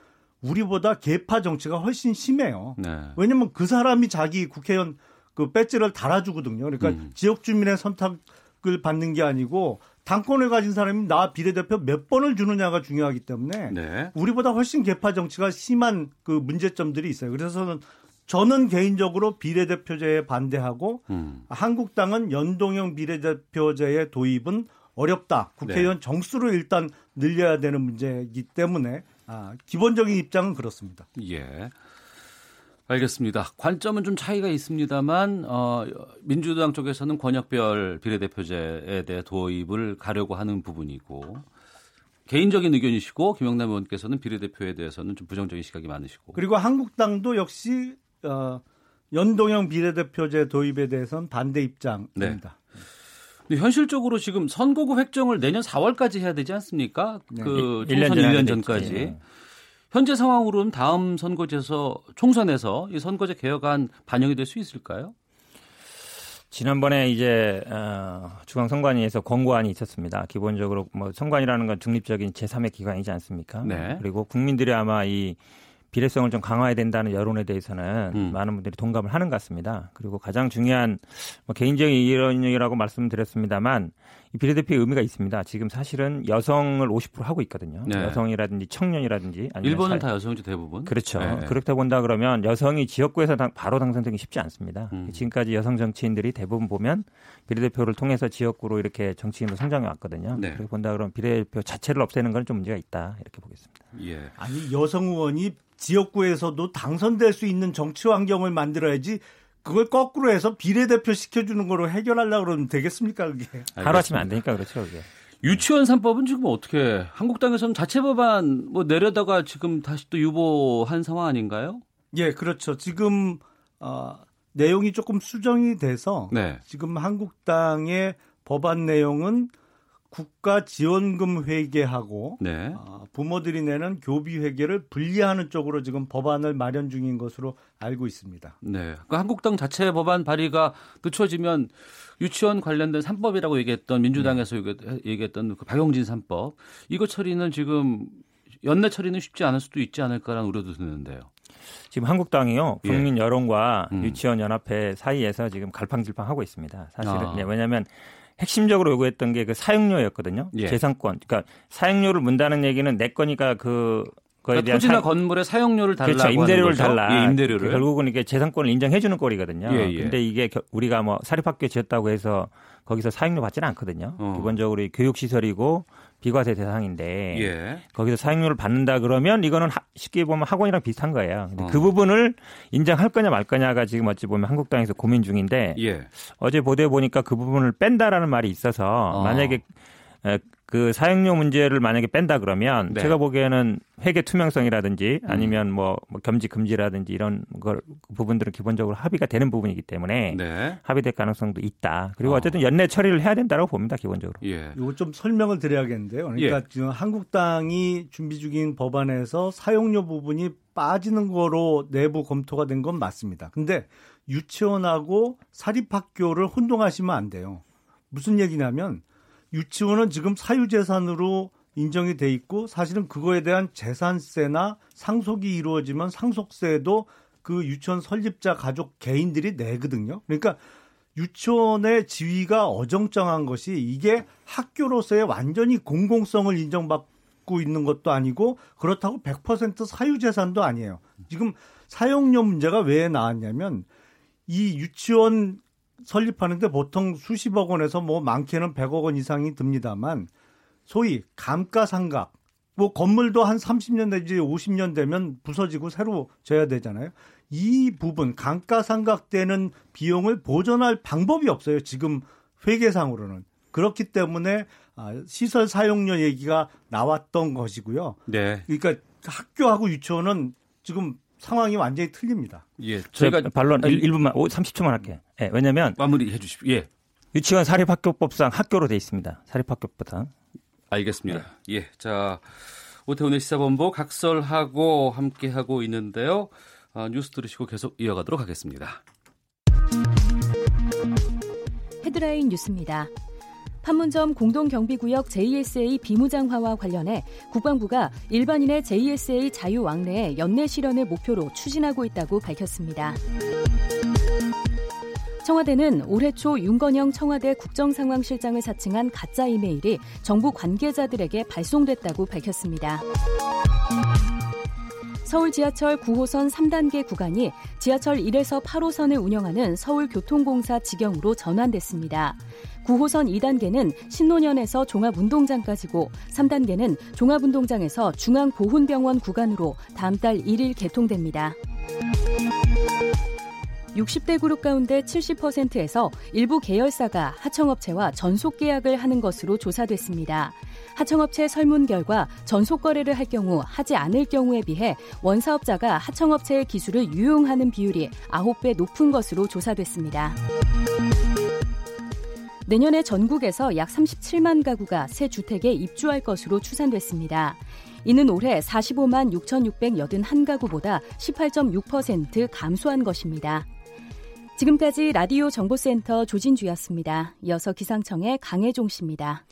K: 우리보다 개파 정치가 훨씬 심해요. 네. 왜냐면 그 사람이 자기 국회의원 그 배지를 달아주거든요. 그러니까 음. 지역 주민의 선택을 받는 게 아니고 당권을 가진 사람이 나 비례대표 몇 번을 주느냐가 중요하기 때문에 네. 우리보다 훨씬 개파 정치가 심한 그 문제점들이 있어요. 그래서 저는 개인적으로 비례대표제에 반대하고 음. 한국당은 연동형 비례대표제의 도입은 어렵다. 국회의원 네. 정수를 일단 늘려야 되는 문제이기 때문에 아, 기본적인 입장은 그렇습니다.
B: 예. 알겠습니다. 관점은 좀 차이가 있습니다만 어, 민주당 쪽에서는 권역별 비례대표제에 대해 도입을 가려고 하는 부분이고 개인적인 의견이시고 김영남 의원께서는 비례대표에 대해서는 좀 부정적인 시각이 많으시고
K: 그리고 한국당도 역시 어, 연동형 비례대표제 도입에 대해서는 반대 입장입니다. 네.
B: 근데 현실적으로 지금 선거구 획정을 내년 4월까지 해야 되지 않습니까? 네. 그 총선 1년, 1년 전까지. 네. 현재 상황으로는 다음 선거제에서 총선에서 이 선거제 개혁안 반영이 될 수 있을까요?
P: 지난번에 이제 어, 중앙선관위에서 권고안이 있었습니다. 기본적으로 뭐 선관이라는 건 중립적인 제3의 기관이지 않습니까? 네. 그리고 국민들이 아마 이 비례성을 좀 강화해야 된다는 여론에 대해서는 음. 많은 분들이 동감을 하는 것 같습니다. 그리고 가장 중요한 뭐 개인적인 이론이라고 말씀드렸습니다만 이 비례대표의 의미가 있습니다. 지금 사실은 여성을 50% 하고 있거든요. 네. 여성이라든지 청년이라든지
B: 일본은 사... 다 여성이죠 대부분.
P: 그렇죠. 네. 그렇다 본다 그러면 여성이 지역구에서 바로 당선되기 쉽지 않습니다. 음. 지금까지 여성 정치인들이 대부분 보면 비례대표를 통해서 지역구로 이렇게 정치인으로 성장해 왔거든요. 네. 그렇게 본다 그러면 비례대표 자체를 없애는 건 좀 문제가 있다 이렇게 보겠습니다.
K: 예. 아니 여성 의원이 지역구에서도 당선될 수 있는 정치 환경을 만들어야지 그걸 거꾸로 해서 비례대표 시켜주는 거로 해결하려고 그러면 되겠습니까, 그게?
P: 하루아침에 안 되니까 그렇죠, 그게.
B: 유치원 3법은 지금 어떻게 한국당에서는 자체 법안 뭐 내려다가 지금 다시 또 유보한 상황 아닌가요?
K: 예, 그렇죠. 지금 어, 내용이 조금 수정이 돼서 네. 지금 한국당의 법안 내용은 국가 지원금 회계하고 네. 어, 부모들이 내는 교비 회계를 분리하는 쪽으로 지금 법안을 마련 중인 것으로 알고 있습니다.
B: 네. 그러니까 한국당 자체 법안 발의가 늦춰지면 유치원 관련된 3법이라고 얘기했던 민주당에서 네. 얘기했던 그 박용진 3법 이거 처리는 지금 연내 처리는 쉽지 않을 수도 있지 않을까라는 우려도 드는데요.
P: 지금 한국당이요 예. 국민 여론과 예. 음. 유치원 연합회 사이에서 지금 갈팡질팡하고 있습니다. 사실은 아. 네, 왜냐하면 핵심적으로 요구했던 게 그 사용료였거든요. 예. 재산권. 그러니까 사용료를 문다는 얘기는 내 거니까 그
B: 그러니까 토지나 사... 건물의 사용료를 달라고
P: 그렇죠. 임대료를 달라.
B: 예, 임대료를.
P: 결국은 이게 재산권을 인정해 주는 꼴이거든요. 예, 예. 근데 이게 우리가 뭐 사립학교 지었다고 해서 거기서 사용료 받지는 않거든요. 어. 기본적으로 교육 시설이고 비과세 대상인데 예. 거기서 사용료를 받는다 그러면 이거는 하, 쉽게 보면 학원이랑 비슷한 거예요. 근데 어. 그 부분을 인정할 거냐 말 거냐가 지금 어찌 보면 한국당에서 고민 중인데 예. 어제 보도에 보니까 그 부분을 뺀다라는 말이 있어서 어. 만약에 그 사용료 문제를 만약에 뺀다 그러면 네. 제가 보기에는 회계 투명성이라든지 음. 아니면 뭐, 뭐 겸직 금지라든지 이런 걸그 부분들은 기본적으로 합의가 되는 부분이기 때문에 네. 합의될 가능성도 있다. 그리고 어. 어쨌든 연내 처리를 해야 된다고 봅니다. 기본적으로.
K: 예. 이거 좀 설명을 드려야겠는데요. 그러니까 예. 지금 한국당이 준비 중인 법안에서 사용료 부분이 빠지는 거로 내부 검토가 된 건 맞습니다. 근데 유치원하고 사립학교를 혼동하시면 안 돼요. 무슨 얘기냐면 유치원은 지금 사유재산으로 인정이 돼 있고 사실은 그거에 대한 재산세나 상속이 이루어지면 상속세도 그 유치원 설립자 가족 개인들이 내거든요. 그러니까 유치원의 지위가 어정쩡한 것이 이게 학교로서의 완전히 공공성을 인정받고 있는 것도 아니고 그렇다고 100% 사유재산도 아니에요. 지금 사용료 문제가 왜 나왔냐면 이 유치원 설립하는데 보통 수십억 원에서 뭐 많게는 100억 원 이상이 듭니다만 소위 감가상각 뭐 건물도 한 30년 내지 50년 되면 부서지고 새로 져야 되잖아요. 이 부분 감가상각되는 비용을 보전할 방법이 없어요. 지금 회계상으로는. 그렇기 때문에 아, 시설 사용료 얘기가 나왔던 것이고요. 네. 그러니까 학교하고 유치원은 지금 상황이 완전히 틀립니다.
P: 예. 저희가 반론 1, 분만 30초만 할게요. 예, 왜냐면
B: 마무리 해 주십시오. 예.
P: 유치원 사립학교법상 학교로 돼 있습니다. 사립학교법상.
B: 알겠습니다. 네. 예. 자, 오태훈의 시사본부 각설하고 함께 하고 있는데요. 아, 뉴스 들으시고 계속 이어가도록 하겠습니다.
H: 헤드라인 뉴스입니다. 판문점 공동경비구역 JSA 비무장화와 관련해 국방부가 일반인의 JSA 자유 왕래의 연내 실현을 목표로 추진하고 있다고 밝혔습니다. 청와대는 올해 초 윤건영 청와대 국정상황실장을 사칭한 가짜 이메일이 정부 관계자들에게 발송됐다고 밝혔습니다. 서울 지하철 9호선 3단계 구간이 지하철 1에서 8호선을 운영하는 서울교통공사 직영으로 전환됐습니다. 9호선 2단계는 신논현에서 종합운동장까지고 3단계는 종합운동장에서 중앙보훈병원 구간으로 다음 달 1일 개통됩니다. 60대 그룹 가운데 70%에서 일부 계열사가 하청업체와 전속 계약을 하는 것으로 조사됐습니다. 하청업체 설문 결과 전속 거래를 할 경우 하지 않을 경우에 비해 원사업자가 하청업체의 기술을 유용하는 비율이 9배 높은 것으로 조사됐습니다. 내년에 전국에서 약 37만 가구가 새 주택에 입주할 것으로 추산됐습니다. 이는 올해 45만 6,681가구보다 18.6% 감소한 것입니다. 지금까지 라디오 정보센터 조진주였습니다. 이어서 기상청의 강혜종 씨입니다.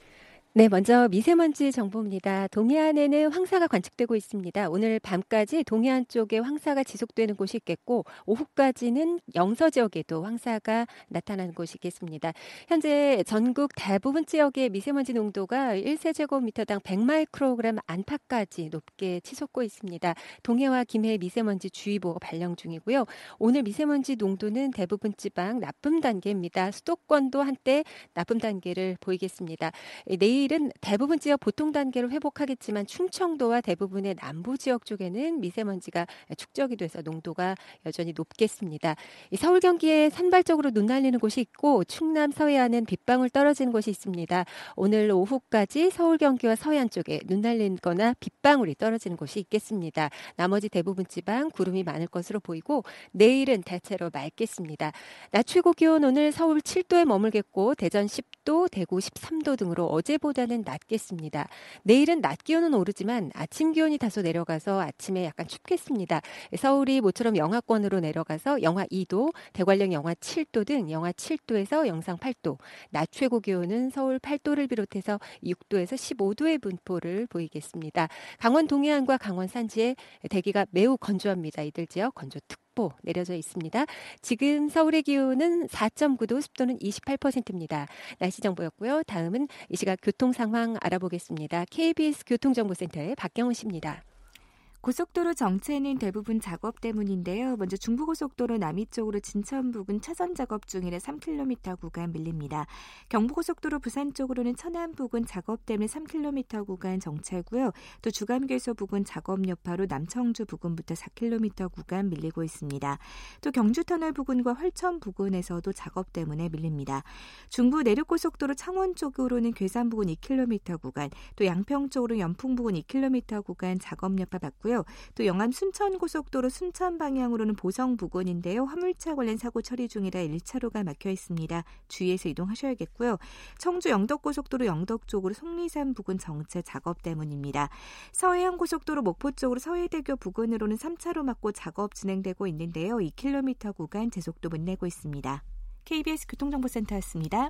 Q: 네, 먼저 미세먼지 정보입니다. 동해안에는 황사가 관측되고 있습니다. 오늘 밤까지 동해안 쪽에 황사가 지속되는 곳이 있겠고 오후까지는 영서 지역에도 황사가 나타나는 곳이 있겠습니다. 현재 전국 대부분 지역의 미세먼지 농도가 1세제곱미터당 100마이크로그램 안팎까지 높게 치솟고 있습니다. 동해와 김해 미세먼지 주의보가 발령 중이고요. 오늘 미세먼지 농도는 대부분 지방 나쁨 단계입니다. 수도권도 한때 나쁨 단계를 보이겠습니다. 내일 내일은 대부분 지역 보통 단계로 회복하겠지만 충청도와 대부분의 남부 지역 쪽에는 미세먼지가 축적이 돼서 농도가 여전히 높겠습니다. 서울 경기에 산발적으로 눈 날리는 곳이 있고 충남 서해안은 빗방울 떨어지는 곳이 있습니다. 오늘 오후까지 서울 경기와 서해안 쪽에 눈 날리거나 빗방울이 떨어지는 곳이 있겠습니다. 나머지 대부분 지방 구름이 많을 것으로 보이고 내일은 대체로 맑겠습니다. 낮 최고 기온 오늘 서울 7도에 머물겠고 대전 10도, 대구 13도 등으로 어제보다 어제보다는 낮겠습니다. 내일은 낮 기온은 오르지만 아침 기온이 다소 내려가서 아침에 약간 춥겠습니다. 서울이 모처럼 영하권으로 내려가서 영하 2도, 대관령 영하 7도 등 영하 7도에서 영상 8도, 낮 최고 기온은 서울 8도를 비롯해서 6도에서 15도의 분포를 보이겠습니다. 강원 동해안과 강원 산지에 대기가 매우 건조합니다. 이들 지역 건조 특 습도 내려져 있습니다. 지금 서울의 기온은 4.9도, 습도는 28%입니다. 날씨 정보였고요. 다음은 이 시각 교통 상황 알아보겠습니다. KBS 교통정보센터의 박경훈 씨입니다.
D: 고속도로 정체는 대부분 작업 때문인데요. 먼저 중부고속도로 남이 쪽으로 진천 부근 차선 작업 중이라 3km 구간 밀립니다. 경부고속도로 부산 쪽으로는 천안 부근 작업 때문에 3km 구간 정체고요. 또 주감교소 부근 작업 여파로 남청주 부근부터 4km 구간 밀리고 있습니다. 또 경주터널 부근과 활천 부근에서도 작업 때문에 밀립니다. 중부 내륙고속도로 창원 쪽으로는 괴산 부근 2km 구간, 또 양평 쪽으로 연풍 부근 2km 구간 작업 여파 받고 있고요. 또 영암 순천 고속도로 순천 방향으로는 보성 부근인데요. 화물차 관련 사고 처리 중이라 1차로가 막혀 있습니다. 주의해서 이동하셔야겠고요. 청주 영덕 고속도로 영덕 쪽으로 속리산 부근 정체 작업 때문입니다. 서해안 고속도로 목포 쪽으로 서해대교 부근으로는 3차로 막고 작업 진행되고 있는데요. 2km 구간 제속도 못 내고 있습니다. KBS 교통정보센터였습니다.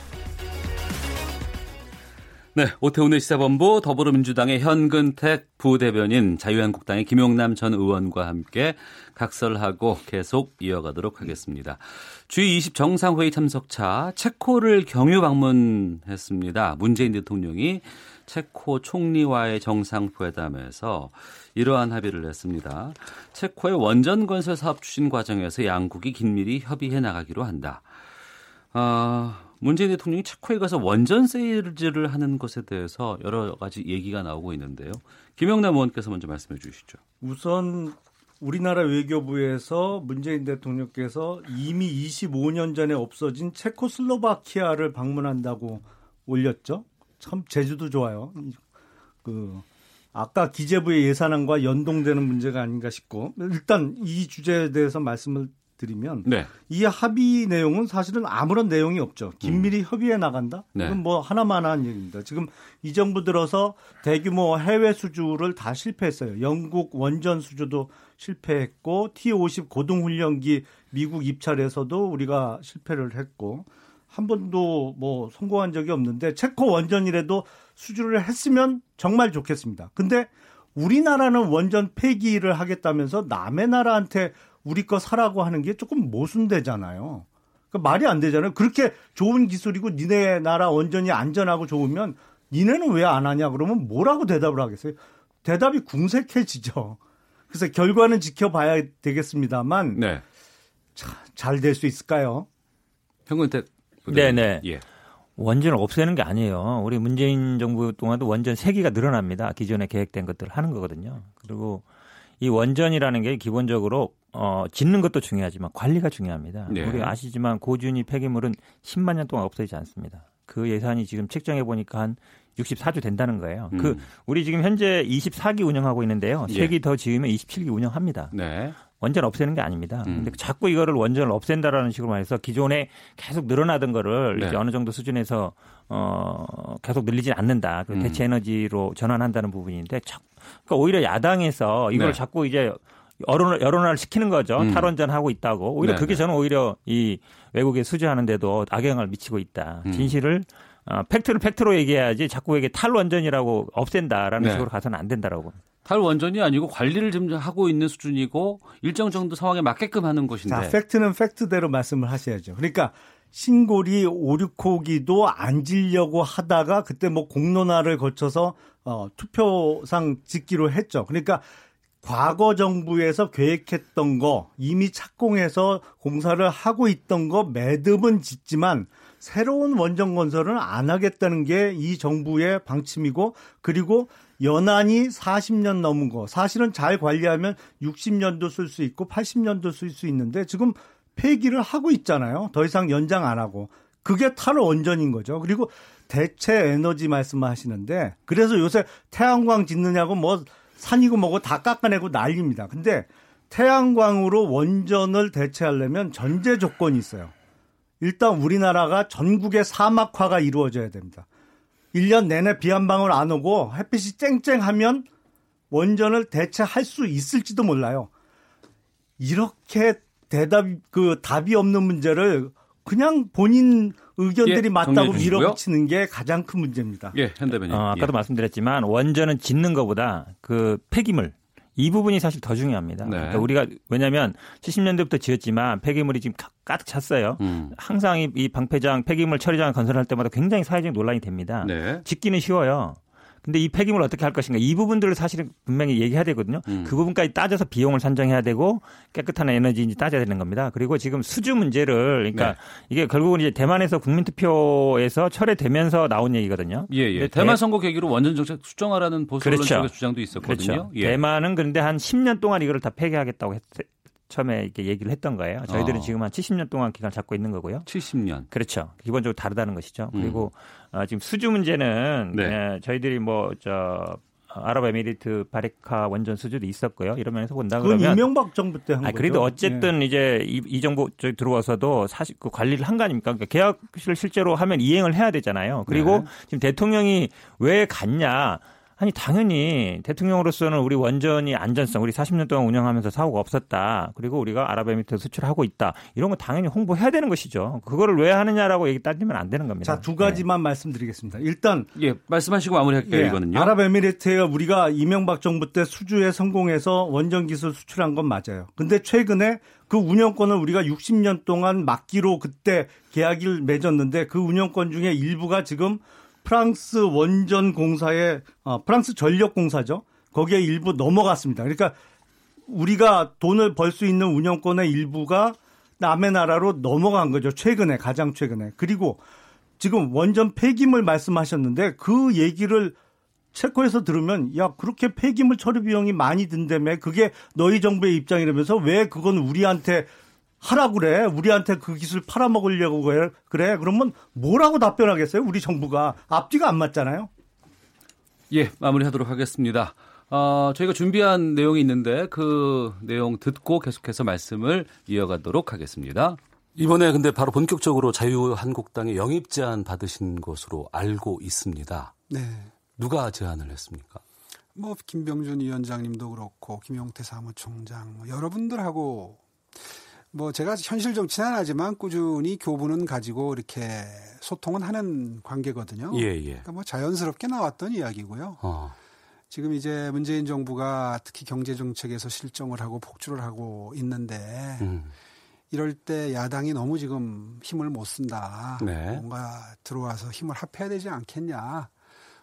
B: 네, 오태훈의 시사본부 더불어민주당의 현근택 부대변인 자유한국당의 김용남 전 의원과 함께 각설하고 계속 이어가도록 하겠습니다. G20 정상회의 참석차 체코를 경유 방문했습니다. 문재인 대통령이 체코 총리와의 정상회담에서 이러한 합의를 했습니다. 체코의 원전 건설 사업 추진 과정에서 양국이 긴밀히 협의해 나가기로 한다. 아, 문재인 대통령이 체코에 가서 원전 세일즈를 하는 것에 대해서 여러 가지 얘기가 나오고 있는데요. 김영남 의원께서 먼저 말씀해 주시죠.
K: 우선 우리나라 외교부에서 문재인 대통령께서 이미 25년 전에 없어진 체코슬로바키아를 방문한다고 올렸죠. 참 제주도 좋아요. 그 아까 기재부의 예산안과 연동되는 문제가 아닌가 싶고 일단 이 주제에 대해서 말씀을 드리면 네. 이 합의 내용은 사실은 아무런 내용이 없죠. 긴밀히 음. 협의해 나간다. 네. 이건 뭐 하나만한 얘기입니다. 지금 이 정부 들어서 대규모 해외 수주를 다 실패했어요. 영국 원전 수주도 실패했고 T50 고등훈련기 미국 입찰에서도 우리가 실패를 했고 한 번도 뭐 성공한 적이 없는데 체코 원전이라도 수주를 했으면 정말 좋겠습니다. 근데 우리나라는 원전 폐기를 하겠다면서 남의 나라한테 우리 거 사라고 하는 게 조금 모순되잖아요. 그러니까 말이 안 되잖아요. 그렇게 좋은 기술이고 니네 나라 원전이 안전하고 좋으면 니네는 왜 안 하냐 그러면 뭐라고 대답을 하겠어요? 대답이 궁색해지죠. 그래서 결과는 지켜봐야 되겠습니다만 네. 잘 될 수 있을까요?
B: 현근택
P: 네네. 예. 원전을 없애는 게 아니에요. 우리 문재인 정부 동안도 원전 3기가 늘어납니다. 기존에 계획된 것들을 하는 거거든요. 그리고 이 원전이라는 게 기본적으로 어, 짓는 것도 중요하지만 관리가 중요합니다. 네. 우리 아시지만 고준위 폐기물은 10만 년 동안 없어지지 않습니다. 그 예산이 지금 책정해 보니까 한 64조 된다는 거예요. 음. 그 우리 지금 현재 24기 운영하고 있는데요. 3기 예. 더 지으면 27기 운영합니다. 네. 원전 없애는 게 아닙니다. 음. 근데 자꾸 이거를 원전을 없앤다라는 식으로 말해서 기존에 계속 늘어나던 거를 네. 이제 어느 정도 수준에서 어 계속 늘리진 않는다. 그 대체 에너지로 전환한다는 부분인데 그러니까 오히려 야당에서 이걸 네. 자꾸 이제 여론을 여론화를 시키는 거죠. 음. 탈원전하고 있다고. 오히려 네 그게 네. 저는 오히려 이 외국에 수주하는데도 악영향을 미치고 있다. 음. 진실을 어, fact를 fact로 얘기해야지 자꾸 이게 탈원전이라고 없앤다라는 네. 식으로 가서는 안 된다라고.
B: 탈원전이 아니고 관리를 좀 하고 있는 수준이고 일정 정도 상황에 맞게끔 하는 것인데.
K: 자, fact는 fact대로 말씀을 하셔야죠. 그러니까 신고리 5, 6호기도 안 지려고 하다가 그때 뭐 공론화를 거쳐서 어, 투표상 짓기로 했죠. 그러니까 과거 정부에서 계획했던 거 이미 착공해서 공사를 하고 있던 거 매듭은 짓지만 새로운 원전 건설은 안 하겠다는 게 이 정부의 방침이고 그리고 연한이 40년 넘은 거 사실은 잘 관리하면 60년도 쓸 수 있고 80년도 쓸 수 있는데 지금 폐기를 하고 있잖아요. 더 이상 연장 안 하고 그게 탈 원전인 거죠. 그리고 대체 에너지 말씀하시는데 그래서 요새 태양광 짓느냐고 뭐 산이고 뭐고 다 깎아내고 난립니다. 근데 태양광으로 원전을 대체하려면 전제 조건이 있어요. 일단 우리나라가 전국의 사막화가 이루어져야 됩니다. 1년 내내 비 한 방울 안 오고 햇빛이 쨍쨍하면 원전을 대체할 수 있을지도 몰라요. 이렇게 대답 그 답이 없는 문제를 그냥 본인 의견들이 예, 맞다고 밀어붙이는 게 가장 큰 문제입니다.
B: 예, 현대변인.
P: 어, 아까도 예. 말씀드렸지만 원전은 짓는 것보다 그 폐기물 이 부분이 사실 더 중요합니다. 네. 그러니까 우리가 왜냐하면 70년대부터 지었지만 폐기물이 지금 가득 찼어요. 음. 항상 이, 이 방패장 폐기물 처리장 건설할 때마다 굉장히 사회적 논란이 됩니다. 네. 짓기는 쉬워요. 근데 이 폐기물 어떻게 할 것인가 이 부분들을 사실은 분명히 얘기해야 되거든요. 음. 그 부분까지 따져서 비용을 산정해야 되고 깨끗한 에너지인지 따져야 되는 겁니다. 그리고 지금 수주 문제를 그러니까 네. 이게 결국은 이제 대만에서 국민투표에서 철회되면서 나온 얘기거든요.
B: 예, 예. 대만 선거 계기로 원전 정책 수정하라는 보수 그렇죠. 쪽의 주장도 있었거든요.
P: 그렇죠. 예. 대만은 그런데 한 10년 동안 이거를 다 폐기하겠다고 했, 처음에 이렇게 얘기를 했던 거예요. 저희들은 어. 지금 한 70년 동안 기간을 잡고 있는 거고요.
B: 70년.
P: 그렇죠. 기본적으로 다르다는 것이죠. 음. 그리고 어, 지금 수주 문제는 네. 예, 저희들이 뭐저 아랍에미리트 바리카 원전 수주도 있었고요. 이러면서 본다 그러면
K: 이명박 정부 때한
P: 아, 그래도 어쨌든 네. 이제 이, 이 정부 저기 들어와서도 사실 그 관리를 한 거 아닙니까? 그러니까 계약을 실제로 하면 이행을 해야 되잖아요. 그리고 네. 지금 대통령이 왜 갔냐? 아니 당연히 대통령으로서는 우리 원전이 안전성 우리 40년 동안 운영하면서 사고가 없었다. 그리고 우리가 아랍에미리트 수출하고 있다. 이런 거 당연히 홍보해야 되는 것이죠. 그거를 왜 하느냐라고 얘기 따지면 안 되는 겁니다.
K: 자, 두 가지만 네. 말씀드리겠습니다. 일단
B: 예, 말씀하시고 마무리할게요, 예, 이거는요.
K: 아랍에미리트가 우리가 이명박 정부 때 수주에 성공해서 원전 기술 수출한 건 맞아요. 근데 최근에 그 운영권을 우리가 60년 동안 막기로 그때 계약을 맺었는데 그 운영권 중에 일부가 지금 프랑스 원전 공사에 어, 프랑스 전력 공사죠. 거기에 일부 넘어갔습니다. 그러니까 우리가 돈을 벌 수 있는 운영권의 일부가 남의 나라로 넘어간 거죠. 최근에 가장 최근에. 그리고 지금 원전 폐기물 말씀하셨는데 그 얘기를 체코에서 들으면 야 그렇게 폐기물 처리 비용이 많이 든다며 그게 너희 정부의 입장이라면서 왜 그건 우리한테 하라 그래. 우리한테 그 기술 팔아먹으려고 그래. 그러면 뭐라고 답변하겠어요? 우리 정부가 앞뒤가 안 맞잖아요.
B: 예, 마무리하도록 하겠습니다. 어, 저희가 준비한 내용이 있는데 그 내용 듣고 계속해서 말씀을 이어가도록 하겠습니다. 이번에 근데 바로 본격적으로 자유한국당의 영입 제안 받으신 것으로 알고 있습니다.
R: 네.
B: 누가 제안을 했습니까?
R: 뭐 김병준 위원장님도 그렇고 김용태 사무총장 뭐 여러분들하고 뭐 제가 현실 정치는 안 하지만 꾸준히 교분은 가지고 이렇게 소통은 하는 관계거든요.
B: 예, 예.
R: 그러니까 뭐 자연스럽게 나왔던 이야기고요. 어. 지금 이제 문재인 정부가 특히 경제 정책에서 실정을 하고 폭주를 하고 있는데 음. 이럴 때 야당이 너무 지금 힘을 못 쓴다. 네. 뭔가 들어와서 힘을 합해야 되지 않겠냐.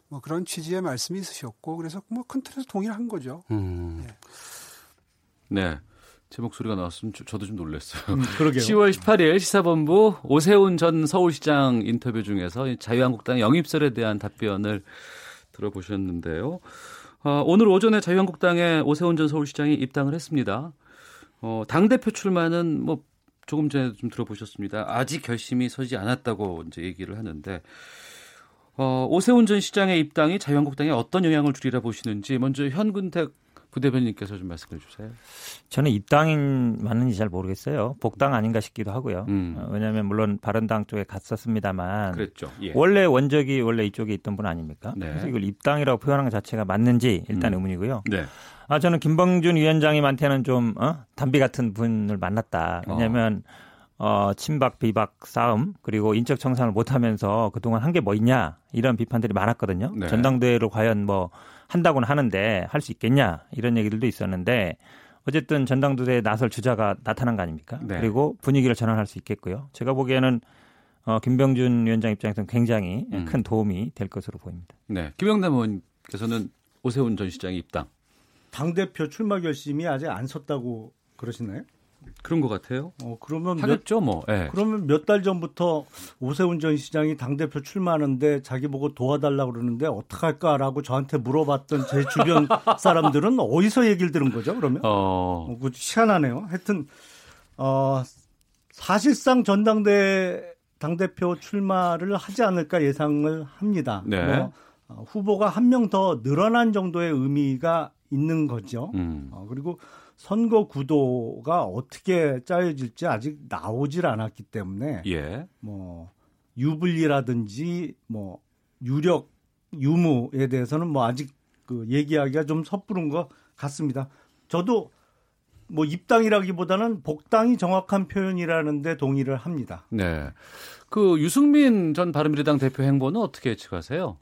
R: 뭐 그런 취지의 말씀이 있으셨고 그래서 뭐 큰 틀에서 동의를 한 거죠.
B: 음. 네. 네. 제 목소리가 나왔으면 저, 도좀 놀랐어요.
K: 음, 그러게요.
B: 10월 18일 시사본부 오세훈 전 서울시장 인터뷰 중에서 자유한국당 영입설에 대한 답변을 들어보셨는데요. 어, 오늘 오전에 자유한국당에 오세훈 전 서울시장이 입당을 했습니다. 어, 당대표 출마는 뭐 조금 전에 좀 들어보셨습니다. 아직 결심이 서지 않았다고 이제 얘기를 하는데 어, 오세훈 전 시장의 입당이 자유한국당에 어떤 영향을 주리라 보시는지 먼저 현근택 부대변인께서 좀 말씀해 주세요.
P: 저는 입당인 맞는지 잘 모르겠어요. 복당 아닌가 싶기도 하고요. 음. 어, 왜냐하면 물론 바른당 쪽에 갔었습니다만
B: 그랬죠. 예.
P: 원래 원적이 원래 이쪽에 있던 분 아닙니까? 네. 그래서 이걸 입당이라고 표현하는 것 자체가 맞는지 일단 음. 의문이고요. 네. 아 저는 김범준 위원장님한테는 좀 어? 담비 같은 분을 만났다. 왜냐하면 어. 어, 친박 비박 싸움 그리고 인적 청산을 못하면서 그동안 한 게 뭐 있냐 이런 비판들이 많았거든요. 네. 전당대회를 과연 뭐 한다고는 하는데 할 수 있겠냐 이런 얘기들도 있었는데 어쨌든 전당대회에 나설 주자가 나타난 거 아닙니까? 네. 그리고 분위기를 전환할 수 있겠고요. 제가 보기에는 어, 김병준 위원장 입장에서는 굉장히 음. 큰 도움이 될 것으로 보입니다.
B: 네. 김영남 의원께서는 오세훈 전 시장이 입당.
K: 당 대표 출마 결심이 아직 안 섰다고 그러시나요?
B: 그런 것 같아요.
K: 어, 그러면
B: 하겠죠, 몇, 뭐. 네.
K: 그러면 몇 달 전부터 오세훈 전 시장이 당대표 출마하는데 자기 보고 도와달라고 그러는데 어떡할까라고 저한테 물어봤던 제 주변 사람들은 어디서 얘기를 들은 거죠, 그러면? 어. 어그 희한하네요. 하여튼, 어, 사실상 전당대 당대표 출마를 하지 않을까 예상을 합니다. 네. 뭐, 어, 후보가 한 명 더 늘어난 정도의 의미가 있는 거죠. 음. 어, 그리고 선거 구도가 어떻게 짜여질지 아직 나오질 않았기 때문에 예. 뭐 유불리라든지 뭐 유력 유무에 대해서는 뭐 아직 그 얘기하기가 좀 섣부른 것 같습니다. 저도 뭐 입당이라기보다는 복당이 정확한 표현이라는데 동의를 합니다.
B: 네. 그 유승민 전 바른미래당 대표 행보는 어떻게 예측하세요?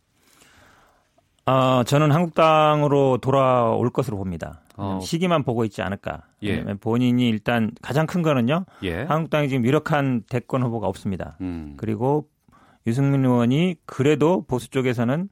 P: 어, 저는 한국당으로 돌아올 것으로 봅니다. 어. 시기만 보고 있지 않을까. 예. 본인이 일단 가장 큰 거는요. 예. 한국당이 지금 유력한 대권 후보가 없습니다. 음. 그리고 유승민 의원이 그래도 보수 쪽에서는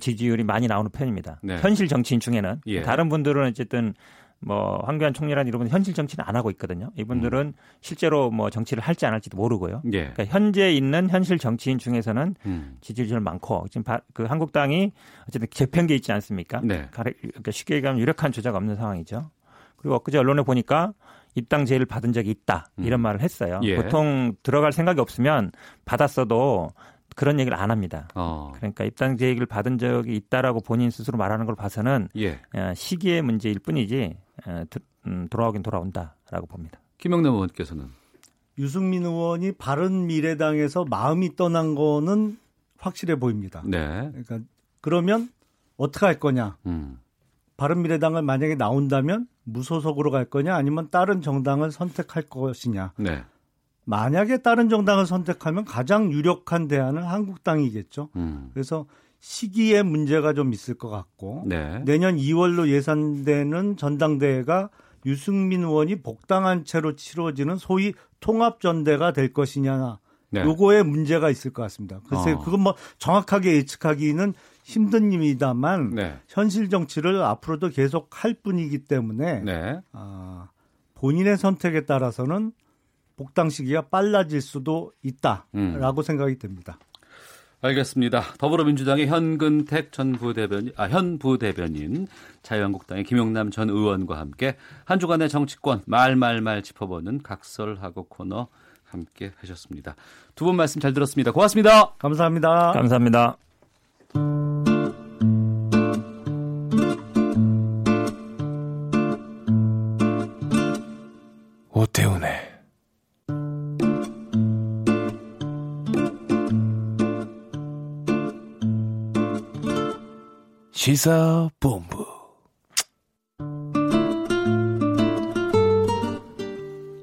P: 지지율이 많이 나오는 편입니다. 네. 현실 정치인 중에는 예. 다른 분들은 어쨌든 뭐 황교안 총리란 이런 분 현실 정치는 안 하고 있거든요. 이분들은 음. 실제로 뭐 정치를 할지 안 할지도 모르고요. 예. 그러니까 현재 있는 현실 정치인 중에서는 음. 지지율이 많고 지금 바, 그 한국당이 어쨌든 개편계 있지 않습니까? 네. 그러니까 쉽게 얘기하면 유력한 조작 없는 상황이죠. 그리고 엊그제 언론에 보니까 입당 제의를 받은 적이 있다 이런 음. 말을 했어요. 예. 보통 들어갈 생각이 없으면 받았어도 그런 얘기를 안 합니다. 어. 그러니까 입당 제의를 받은 적이 있다라고 본인 스스로 말하는 걸 봐서는 예. 어, 시기의 문제일 뿐이지 돌아오긴 돌아온다라고 봅니다.
B: 김영남 의원께서는
K: 유승민 의원이 바른 미래당에서 마음이 떠난 거는 확실해 보입니다. 네. 그러니까 그러면 어떻게 할 거냐? 음. 바른 미래당을 만약에 나온다면 무소속으로 갈 거냐 아니면 다른 정당을 선택할 것이냐. 네. 만약에 다른 정당을 선택하면 가장 유력한 대안은 한국당이겠죠. 음. 그래서 시기에 문제가 좀 있을 것 같고 네. 내년 2월로 예산되는 전당대회가 유승민 의원이 복당한 채로 치러지는 소위 통합전대가 될 것이냐 네. 요거에 문제가 있을 것 같습니다. 글쎄 어. 그건 뭐 정확하게 예측하기는 힘든 일이다만 네. 현실 정치를 앞으로도 계속 할 뿐이기 때문에 네. 아, 본인의 선택에 따라서는 복당 시기가 빨라질 수도 있다라고 음. 생각이 듭니다.
B: 알겠습니다. 더불어민주당의 현근택 전 부대변인, 아, 현 부대변인, 자유한국당의 김용남 전 의원과 함께 한 주간의 정치권 말말말 짚어보는 각설하고 코너 함께 하셨습니다. 두 분 말씀 잘 들었습니다. 고맙습니다.
K: 감사합니다.
P: 감사합니다.
J: 오태훈의 시사본부.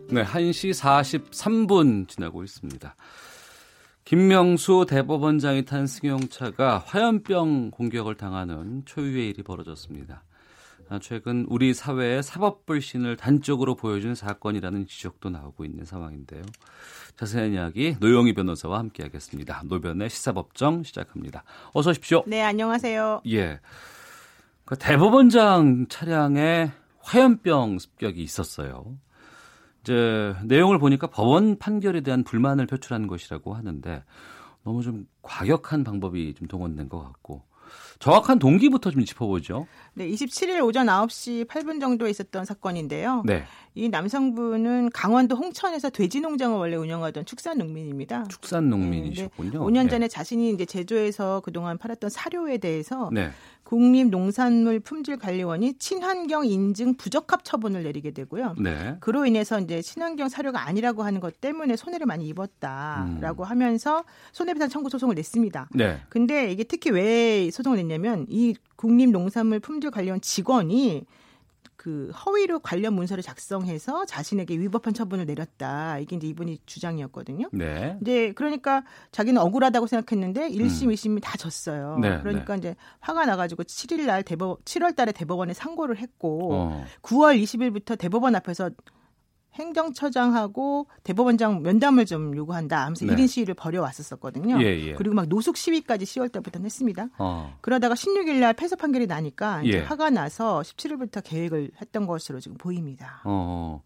B: 네, 1시 43분 지나고 있습니다. 김명수 대법원장이 탄 승용차가 화염병 공격을 당하는 초유의 일이 벌어졌습니다. 아, 최근 우리 사회의 사법 불신을 단적으로 보여준 사건이라는 지적도 나오고 있는 상황인데요. 자세한 이야기 노영희 변호사와 함께하겠습니다. 노변의 시사법정 시작합니다. 어서 오십시오.
S: 네, 안녕하세요.
B: 예. 그 대법원장 차량에 화염병 습격이 있었어요. 이제 내용을 보니까 법원 판결에 대한 불만을 표출한 것이라고 하는데 너무 좀 과격한 방법이 좀 동원된 것 같고 정확한 동기부터 좀 짚어보죠.
S: 네, 27일 오전 9시 8분 정도에 있었던 사건인데요. 네. 이 남성분은 강원도 홍천에서 돼지 농장을 원래 운영하던 축산 농민입니다.
B: 축산 농민이셨군요. 네,
S: 5년 전에 네. 자신이 이제 제조에서 그동안 팔았던 사료에 대해서 네. 국립농산물 품질관리원이 친환경 인증 부적합 처분을 내리게 되고요. 네. 그로 인해서 이제 친환경 사료가 아니라고 하는 것 때문에 손해를 많이 입었다라고 음. 하면서 손해배상 청구 소송을 냈습니다. 네. 근데 이게 특히 왜 소송을 냈냐면 이 국립농산물 품질관리원 직원이 그 허위로 관련 문서를 작성해서 자신에게 위법한 처분을 내렸다. 이게 이제 이분이 주장이었거든요. 네. 이제 그러니까 자기는 억울하다고 생각했는데 1심, 음. 2심이 다 졌어요. 네, 그러니까 네. 이제 화가 나가지고 7일 날 대법 7월 달에 대법원에 상고를 했고 어. 9월 20일부터 대법원 앞에서 행정처장하고 대법원장 면담을 좀 요구한다 하면서 네. 1인 시위를 벌여왔었거든요. 예, 예. 그리고 막 노숙 시위까지 10월 달부터 했습니다. 어. 그러다가 16일 날 패소 판결이 나니까 이제 예. 화가 나서 17일부터 계획을 했던 것으로 지금 보입니다. 어.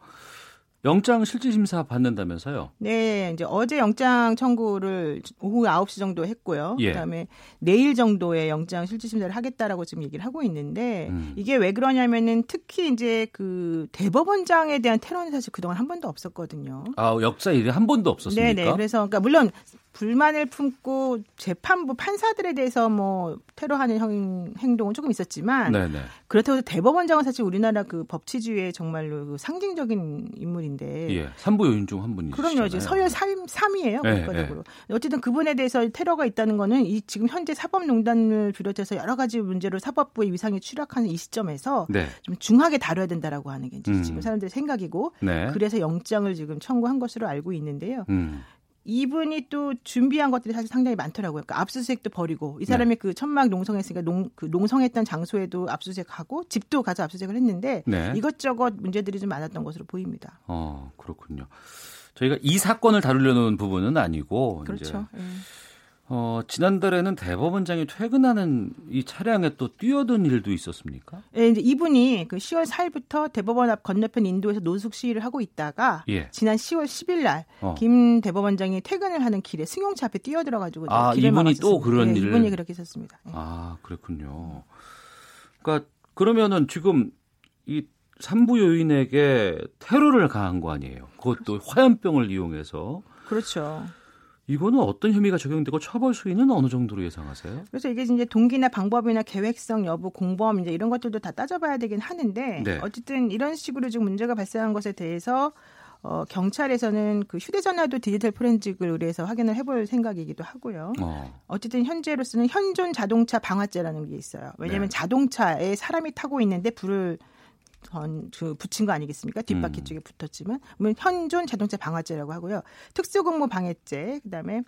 B: 영장 실질 심사 받는다면서요?
S: 네, 이제 어제 영장 청구를 오후 9시 정도 했고요. 예. 그다음에 내일 정도에 영장 실질 심사를 하겠다라고 지금 얘기를 하고 있는데 음. 이게 왜 그러냐면은 특히 이제 그 대법원장에 대한 테러는 사실 그동안 한 번도 없었거든요.
B: 아, 역사 일이 한 번도 없었습니까? 네, 네.
S: 그래서 그러니까 물론 불만을 품고 재판부 판사들에 대해서 뭐 테러하는 형, 행동은 조금 있었지만 네네. 그렇다고 해서 대법원장은 사실 우리나라 그 법치주의의 정말로 그 상징적인 인물인 데
B: 예, 3부 요인 중 한 분이시죠.
S: 그럼요. 이제 서열 3, 3위예요. 네, 국가적으로. 네. 어쨌든 그분에 대해서 테러가 있다는 거는 이 지금 현재 사법농단을 비롯해서 여러 가지 문제로 사법부의 위상이 추락하는 이 시점에서 네. 좀 중하게 다뤄야 된다라고 하는 게 이제 음. 지금 사람들의 생각이고 네. 그래서 영장을 지금 청구한 것으로 알고 있는데요. 음. 이분이 또 준비한 것들이 사실 상당히 많더라고요. 그러니까 압수수색도 버리고 이 사람이 네. 그 천막 농성했으니까 농, 그 농성했던 장소에도 압수수색하고 집도 가서 압수수색을 했는데 네. 이것저것 문제들이 좀 많았던 것으로 보입니다.
B: 어 그렇군요. 저희가 이 사건을 다루려는 부분은 아니고
S: 그렇죠. 이제
B: 어, 지난달에는 대법원장이 퇴근하는 이 차량에 또 뛰어든 일도 있었습니까?
S: 네, 이제 이분이 그 10월 4일부터 대법원 앞 건너편 인도에서 노숙 시위를 하고 있다가 예. 지난 10월 10일 날김 어. 대법원장이 퇴근을 하는 길에 승용차 앞에 뛰어들어 가지고
B: 아, 이분이 막았었습니다. 또 그런
S: 네,
B: 일을
S: 이분이 그렇게 했었습니다.
B: 네. 아, 그렇군요. 그러니까 그러면은 지금 이 삼부 요인에게 테러를 가한 거 아니에요? 그것도 화염병을 이용해서.
S: 그렇죠.
B: 이거는 어떤 혐의가 적용되고 처벌 수위는 어느 정도로 예상하세요?
S: 그래서 이게 이제 동기나 방법이나 계획성 여부, 공범 이제 이런 것들도 다 따져봐야 되긴 하는데 네. 어쨌든 이런 식으로 지금 문제가 발생한 것에 대해서 어, 경찰에서는 그 휴대전화도 디지털 포렌직을 의뢰해서 확인을 해볼 생각이기도 하고요. 어. 어쨌든 현재로서는 현존 자동차 방화죄라는 게 있어요. 왜냐하면 네. 자동차에 사람이 타고 있는데 불을 전, 그 붙인 거 아니겠습니까? 뒷바퀴 음. 쪽에 붙었지만 현존 자동차 방화죄라고 하고요. 특수공무 방해죄, 그다음에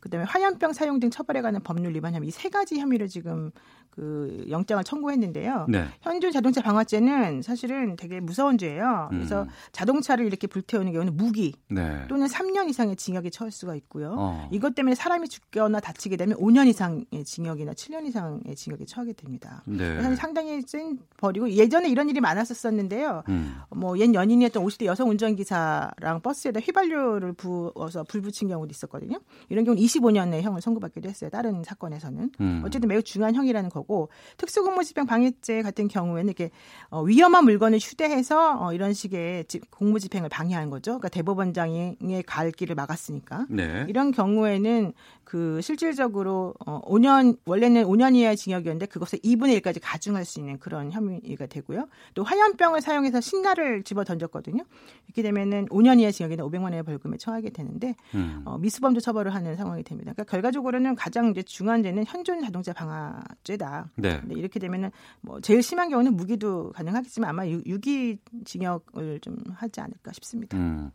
S: 그다음에 화염병 사용 등 처벌에 관한 법률 위반 혐의 이 세 가지 혐의를 지금 그 영장을 청구했는데요. 네. 현존 자동차 방화죄는 사실은 되게 무서운 죄예요. 그래서 음. 자동차를 이렇게 불태우는 경우는 무기 네. 또는 3년 이상의 징역에 처할 수가 있고요. 어. 이것 때문에 사람이 죽거나 다치게 되면 5년 이상의 징역이나 7년 이상의 징역에 처하게 됩니다. 네. 그래서 상당히 센 벌이고 예전에 이런 일이 많았었었는데요. 음. 뭐옛 연인이었던 50대 여성 운전기사랑 버스에다 휘발유를 부어서 불 붙인 경우도 있었거든요. 이런 경우는 25년의 형을 선고받기도 했어요. 다른 사건에서는. 음. 어쨌든 매우 중요한 형이라는 거고 거고 특수공무집행 방해죄 같은 경우에는 이렇게 어, 위험한 물건을 휴대해서 어, 이런 식의 집, 공무집행을 방해한 거죠. 그러니까 대법원장의 갈 길을 막았으니까 네. 이런 경우에는 그 실질적으로 어 5년 원래는 5년 이하의 징역이었는데 그것을 2분의 1까지 가중할 수 있는 그런 혐의가 되고요. 또 화염병을 사용해서 신나를 집어 던졌거든요. 이렇게 되면은 5년 이하 징역이나 500만 원의 벌금에 처하게 되는데 음. 어, 미수범도 처벌을 하는 상황이 됩니다. 그러니까 결과적으로는 가장 이제 중요한 죄는 현존 자동차 방화죄다. 네. 이렇게 되면은 뭐 제일 심한 경우는 무기도 가능하겠지만 아마 유기 징역을 좀 하지 않을까 싶습니다. 음.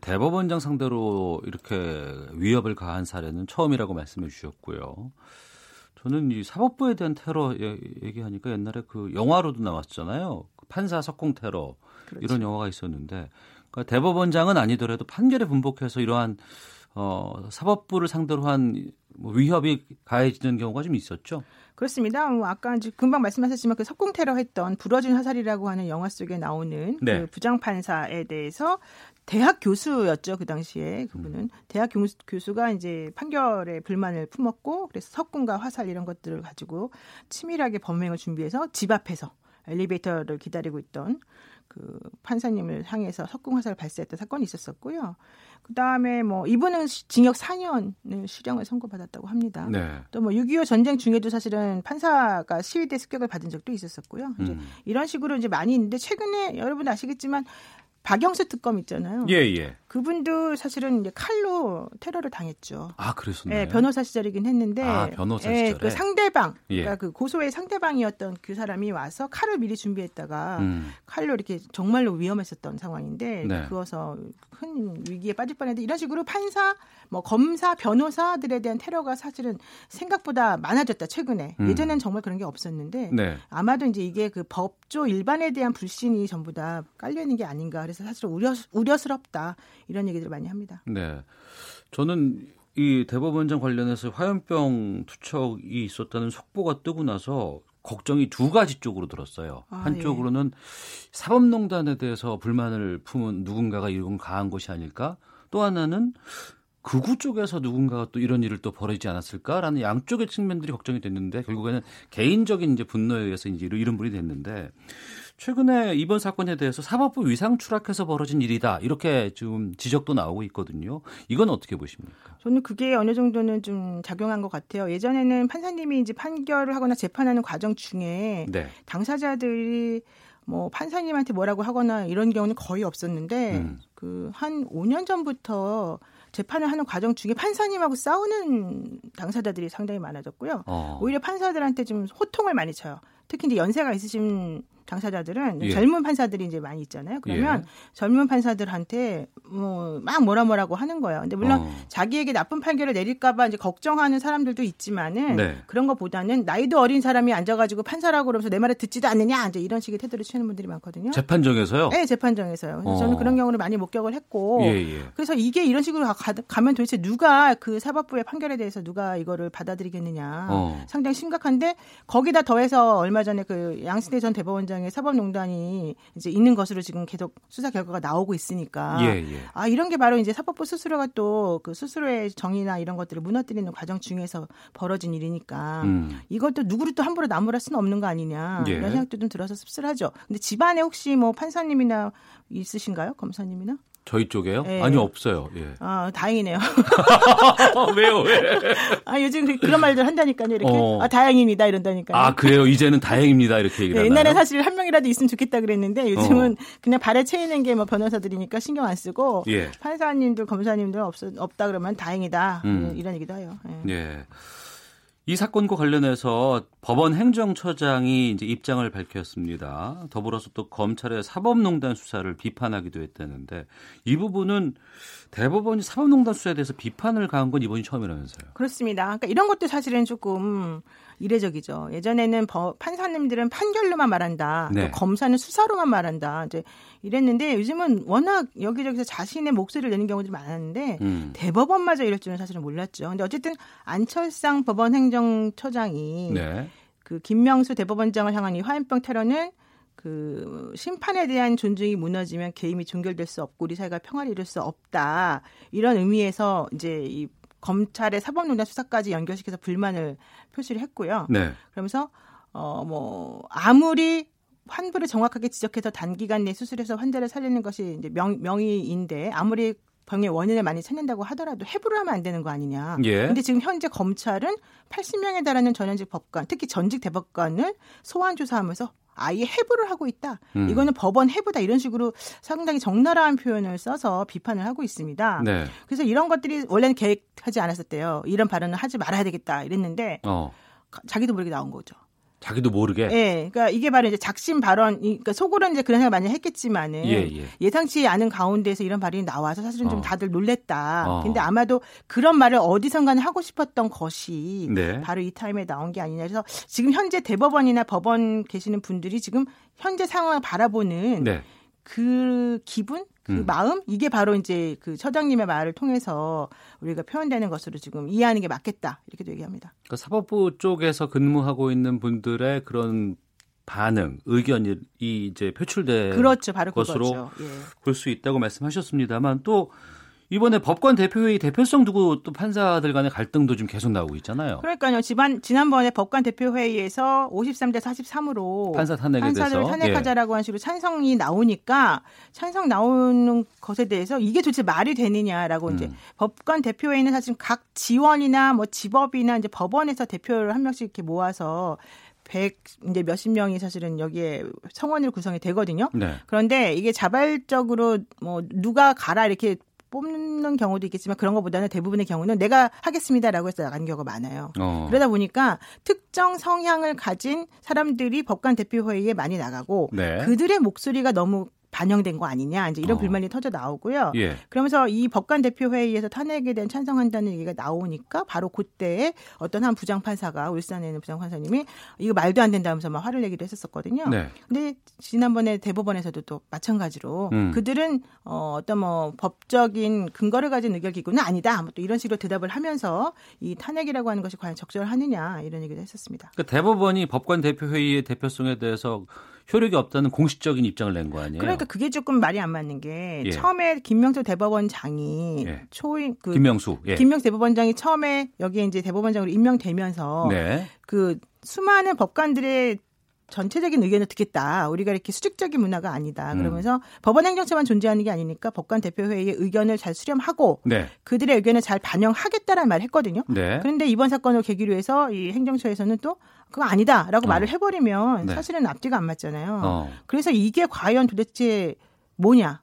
B: 대법원장 상대로 이렇게 위협을 가한 사례는 처음이라고 말씀해 주셨고요. 저는 이 사법부에 대한 테러 얘기하니까 옛날에 그 영화로도 나왔잖아요. 그 판사 석공 테러 그렇죠. 이런 영화가 있었는데 그러니까 대법원장은 아니더라도 판결에 분복해서 이러한 어, 사법부를 상대로 한뭐 위협이 가해지는 경우가 좀 있었죠.
S: 그렇습니다. 뭐 아까 이제 금방 말씀하셨지만 그 석공 테러 했던 부러진 화살이라고 하는 영화 속에 나오는 네. 그 부장 판사에 대해서 대학 교수였죠 그 당시에 그분은 음. 대학 교수 가 이제 판결에 불만을 품었고 그래서 석궁과 화살 이런 것들을 가지고 치밀하게 범행을 준비해서 집 앞에서 엘리베이터를 기다리고 있던 그 판사님을 향해서 석궁 화살을 발사했던 사건이 있었었고요. 그 다음에 뭐 이분은 징역 4년을 실형을 선고받았다고 합니다. 네. 또뭐 6.25 전쟁 중에도 사실은 판사가 시위대 습격을 받은 적도 있었었고요. 이제 음. 이런 식으로 이제 많이 있는데 최근에 여러분 아시겠지만 박영수 특검 있잖아요.
B: 예, 예.
S: 그분도 사실은 이제 칼로 테러를 당했죠.
B: 아, 그랬었나요?
S: 예, 변호사 시절이긴 했는데.
B: 아, 변호사 예,
S: 그 상대방, 예. 그러니까 그 고소의 상대방이었던 그 사람이 와서 칼을 미리 준비했다가 음. 칼로 이렇게 정말로 위험했었던 상황인데 네. 그어서 큰 위기에 빠질 뻔했는데 이런 식으로 판사, 뭐 검사, 변호사들에 대한 테러가 사실은 생각보다 많아졌다 최근에. 음. 예전엔 정말 그런 게 없었는데 네. 아마도 이제 이게 그 법조 일반에 대한 불신이 전부 다 깔려 있는 게 아닌가. 그래서 사실 우려 우려스럽다 이런 얘기들을 많이 합니다.
B: 네, 저는 이 대법원장 관련해서 화염병 투척이 있었다는 속보가 뜨고 나서 걱정이 두 가지 쪽으로 들었어요. 아, 한쪽으로는 예. 사법농단에 대해서 불만을 품은 누군가가 이건 가한 것이 아닐까? 또 하나는 극우 쪽에서 누군가가 또 이런 일을 또 벌이지 않았을까라는 양쪽의 측면들이 걱정이 됐는데 결국에는 개인적인 이제 분노에 의해서 이제 이런 분이 됐는데 최근에 이번 사건에 대해서 사법부 위상 추락해서 벌어진 일이다 이렇게 지금 지적도 나오고 있거든요. 이건 어떻게 보십니까?
S: 저는 그게 어느 정도는 좀 작용한 것 같아요. 예전에는 판사님이 이제 판결을 하거나 재판하는 과정 중에 네. 당사자들이 뭐 판사님한테 뭐라고 하거나 이런 경우는 거의 없었는데 음. 그한 5년 전부터 재판을 하는 과정 중에 판사님하고 싸우는 당사자들이 상당히 많아졌고요. 어. 오히려 판사들한테 좀 호통을 많이 쳐요. 특히 이제 연세가 있으신 당사자들은 예. 젊은 판사들이 이제 많이 있잖아요. 그러면 예. 젊은 판사들한테 뭐 막 뭐라 뭐라고 하는 거예요. 근데 물론 어. 자기에게 나쁜 판결을 내릴까봐 이제 걱정하는 사람들도 있지만은 네. 그런 것보다는 나이도 어린 사람이 앉아가지고 판사라고 그러면서 내 말을 듣지도 않느냐 이제 이런 식의 태도를 취하는 분들이 많거든요.
B: 재판정에서요?
S: 네, 재판정에서요. 어. 저는 그런 경우를 많이 목격을 했고, 예, 예. 그래서 이게 이런 식으로 가, 면 도대체 누가 그 사법부의 판결에 대해서 누가 이거를 받아들이겠느냐 어. 상당히 심각한데 거기다 더해서 얼마 전에 그 양승태 전 대법원장 대상의 사법농단이 이제 있는 것으로 지금 계속 수사 결과가 나오고 있으니까 예, 예. 아 이런 게 바로 이제 사법부 스스로가 또 그 스스로의 정의나 이런 것들을 무너뜨리는 과정 중에서 벌어진 일이니까 음. 이것도 누구를 또 함부로 나무랄 수는 없는 거 아니냐 예. 이런 생각도 좀 들어서 씁쓸하죠. 근데 집안에 혹시 뭐 판사님이나 있으신가요, 검사님이나?
B: 저희 쪽에요? 네. 아니요 없어요. 예.
S: 아 다행이네요.
B: 왜요? 왜?
S: 아 요즘 그, 그런 말들 한다니까요. 이렇게 어. 아 다행입니다 이런다니까요.
B: 아 그래요? 이제는 다행입니다 이렇게 얘기를 네,
S: 옛날에 사실 한 명이라도 있으면 좋겠다 그랬는데 요즘은 어. 그냥 발에 채이는 게 뭐 변호사들이니까 신경 안 쓰고 예. 판사님들 검사님들 없 없다 그러면 다행이다 음. 이런 얘기도 해요.
B: 예. 예. 이 사건과 관련해서 법원 행정처장이 이제 입장을 밝혔습니다. 더불어서 또 검찰의 사법농단 수사를 비판하기도 했다는데 이 부분은 대법원이 사법농단 수사에 대해서 비판을 가한 건 이번이 처음이라면서요.
S: 그렇습니다. 그러니까 이런 것도 사실은 조금 이례적이죠. 예전에는 판사님들은 판결로만 말한다. 네. 또 검사는 수사로만 말한다. 이제 이랬는데 요즘은 워낙 여기저기서 자신의 목소리를 내는 경우들이 많았는데 음. 대법원마저 이럴 줄은 사실은 몰랐죠. 근데 어쨌든 안철상 법원 행정처장이 네. 그 김명수 대법원장을 향한 이 화염병 테러는 그 심판에 대한 존중이 무너지면 개임이 종결될 수 없고 우리 사회가 평화를 이룰 수 없다 이런 의미에서 이제 이 검찰의 사법농단 수사까지 연결시켜서 불만을 표시를 했고요. 네. 그러면서 어 뭐 아무리 환부를 정확하게 지적해서 단기간 내 수술해서 환자를 살리는 것이 이제 명, 명의인데 아무리 병의 원인을 많이 찾는다고 하더라도 해부를 하면 안 되는 거 아니냐. 예. 근데 지금 현재 검찰은 80명에 달하는 전현직 법관, 특히 전직 대법관을 소환 조사하면서 아예 해부를 하고 있다. 음. 이거는 법원 해부다 이런 식으로 상당히 적나라한 표현을 써서 비판을 하고 있습니다. 네. 그래서 이런 것들이 원래는 계획하지 않았었대요. 이런 발언을 하지 말아야 되겠다 이랬는데 어. 자기도 모르게 나온 거죠.
B: 자기도 모르게.
S: 예. 그러니까 이게 바로 이제 작심 발언, 그러니까 속으로는 이제 그런 생각 많이 했겠지만은 예, 예. 상치 않은 가운데서 이런 발언이 나와서 사실은 좀 어. 다들 놀랬다. 어. 근데 아마도 그런 말을 어디선가는 하고 싶었던 것이 네. 바로 이 타임에 나온 게 아니냐. 그래서 지금 현재 대법원이나 법원 계시는 분들이 지금 현재 상황을 바라보는 네. 그 기분, 그 음. 마음 이게 바로 이제 그 처장님의 말을 통해서 우리가 표현되는 것으로 지금 이해하는 게 맞겠다 이렇게도 얘기합니다.
B: 그러니까 사법부 쪽에서 근무하고 있는 분들의 그런 반응, 의견이 이제 표출된
S: 그렇죠, 바로
B: 것으로 예. 볼수 있다고 말씀하셨습니다만 또 이번에 법관 대표회의 대표성 두고 또 판사들 간의 갈등도 좀 계속 나오고 있잖아요.
S: 그러니까요. 지난 지난번에 법관 대표회의에서 53대 43으로
B: 판사 탄핵에
S: 판사들 대해서 탄핵하자라고 예. 한 식으로 찬성이 나오니까 찬성 나오는 것에 대해서 이게 도대체 말이 되느냐라고 음. 이제 법관 대표회의는 사실 각 지원이나 뭐 지법이나 이제 법원에서 대표를 한 명씩 이렇게 모아서 100 이제 몇십 명이 사실은 여기에 성원을 구성이 되거든요. 네. 그런데 이게 자발적으로 뭐 누가 가라 이렇게 뽑는 경우도 있겠지만 그런 것보다는 대부분의 경우는 내가 하겠습니다라고 해서 나가는 경우가 많아요. 어. 그러다 보니까 특정 성향을 가진 사람들이 법관 대표 회의에 많이 나가고 네. 그들의 목소리가 너무 반영된 거 아니냐 이제 이런 어. 불만이 터져 나오고요. 예. 그러면서 이 법관 대표 회의에서 탄핵에 대한 찬성한다는 얘기가 나오니까 바로 그때 어떤 한 부장 판사가 울산에 있는 부장 판사님이 이거 말도 안 된다면서 막 화를 내기도 했었거든요. 네. 근데 지난번에 대법원에서도 또 마찬가지로 음. 그들은 어, 어떤 뭐 법적인 근거를 가진 의결 기구는 아니다. 뭐 또 이런 식으로 대답을 하면서 이 탄핵이라고 하는 것이 과연 적절하느냐 이런 얘기도 했었습니다.
B: 그러니까 대법원이 법관 대표 회의의 대표성에 대해서 효력이 없다는 공식적인 입장을 낸 거 아니에요?
S: 그러니까 그게 조금 말이 안 맞는 게 예. 처음에 김명수 대법원장이
B: 예.
S: 초임
B: 그 김명수
S: 예. 김명수 대법원장이 처음에 여기에 이제 대법원장으로 임명되면서 네. 그 수많은 법관들의 전체적인 의견을 듣겠다. 우리가 이렇게 수직적인 문화가 아니다. 음. 그러면서 음. 법원 행정처만 존재하는 게 아니니까 법관 대표회의의 의견을 잘 수렴하고 네. 그들의 의견을 잘 반영하겠다라는 말을 했거든요. 네. 그런데 이번 사건을 계기로 해서 이 행정처에서는 또 그거 아니다라고 어. 말을 해버리면 네. 사실은 앞뒤가 안 맞잖아요. 어. 그래서 이게 과연 도대체 뭐냐?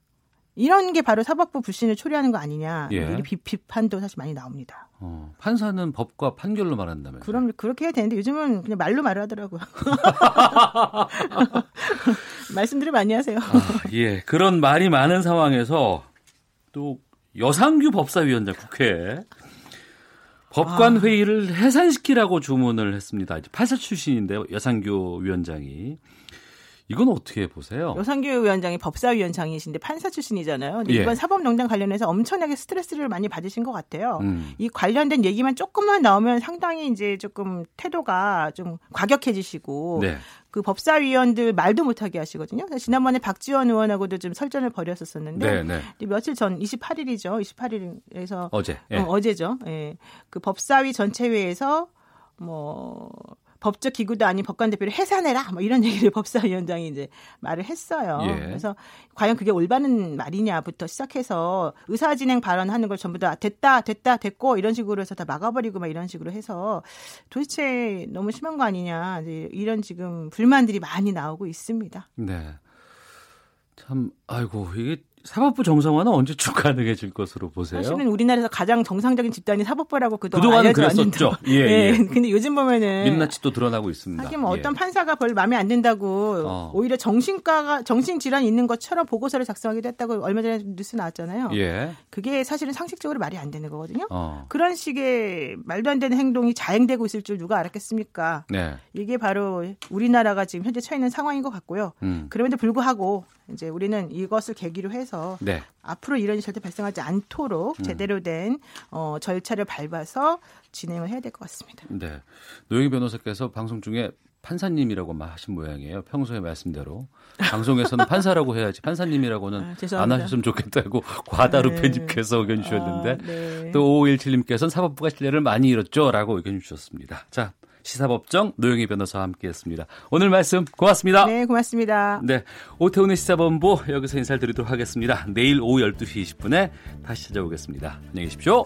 S: 이런 게 바로 사법부 불신을 초래하는 거 아니냐 예. 이 비판도 사실 많이 나옵니다.
B: 어, 판사는 법과 판결로 말한다면
S: 그럼 그렇게 해야 되는데 요즘은 그냥 말로 말을 하더라고요. 말씀들을 많이 하세요. 아,
B: 예, 그런 말이 많은 상황에서 또 여상규 법사위원장 국회 법관 아. 회의를 해산시키라고 주문을 했습니다. 판사 출신인데 여상규 위원장이 이건 어떻게 보세요?
S: 여상규 위원장이 법사위원장이신데 판사 출신이잖아요. 근데 예. 이번 사법농단 관련해서 엄청나게 스트레스를 많이 받으신 것 같아요. 음. 이 관련된 얘기만 조금만 나오면 상당히 이제 조금 태도가 좀 과격해지시고 네. 그 법사위원들 말도 못하게 하시거든요. 지난번에 박지원 의원하고도 좀 설전을 벌였었었는데 네, 네. 며칠 전 28일이죠. 28일에서
B: 어제 예.
S: 어, 어제죠. 예. 그 법사위 전체회에서 뭐 법적 기구도 아닌 법관 대표를 해산해라 뭐 이런 얘기를 법사위원장이 이제 말을 했어요. 예. 그래서 과연 그게 올바른 말이냐부터 시작해서 의사진행 발언하는 걸 전부 다 됐다 됐다 됐고 이런 식으로 해서 다 막아버리고 막 이런 식으로 해서 도대체 너무 심한 거 아니냐 이런 지금 불만들이 많이 나오고 있습니다.
B: 네. 참 아이고 이게 사법부 정상화는 언제쯤 가능해질 것으로 보세요?
S: 사실은 우리나라에서 가장 정상적인 집단이 사법부라고 그동안 알려져
B: 왔는데. 예, 예.
S: 예. 근데 요즘 보면은
B: 민낯이 또 드러나고 있습니다.
S: 하긴 뭐 어떤 예. 판사가 별 마음에 안 든다고 어. 오히려 정신과가 정신 질환이 있는 것처럼 보고서를 작성하기도 했다고 얼마 전에 뉴스 나왔잖아요. 예. 그게 사실은 상식적으로 말이 안 되는 거거든요. 어. 그런 식의 말도 안 되는 행동이 자행되고 있을 줄 누가 알았겠습니까? 네. 이게 바로 우리나라가 지금 현재 처해 있는 상황인 것 같고요. 음. 그럼에도 불구하고 이제 우리는 이것을 계기로 해서 네. 앞으로 이런 일이 절대 발생하지 않도록 음. 제대로 된 어, 절차를 밟아서 진행을 해야 될 것 같습니다.
B: 네. 노영희 변호사께서 방송 중에 판사님이라고 하신 모양이에요. 평소에 말씀대로 방송에서는 판사라고 해야지 판사님이라고는 아, 안 하셨으면 좋겠다고 과다로 네. 편집해서 의견 주셨는데 아, 네. 또 5517님께서는 사법부가 신뢰를 많이 잃었죠라고 의견 주셨습니다. 자, 시사법정 노영희 변호사와 함께했습니다. 오늘 말씀 고맙습니다.
S: 네, 고맙습니다.
B: 네, 오태훈의 시사본부 여기서 인사를 드리도록 하겠습니다. 내일 오후 12시 20분에 다시 찾아오겠습니다. 안녕히 계십시오.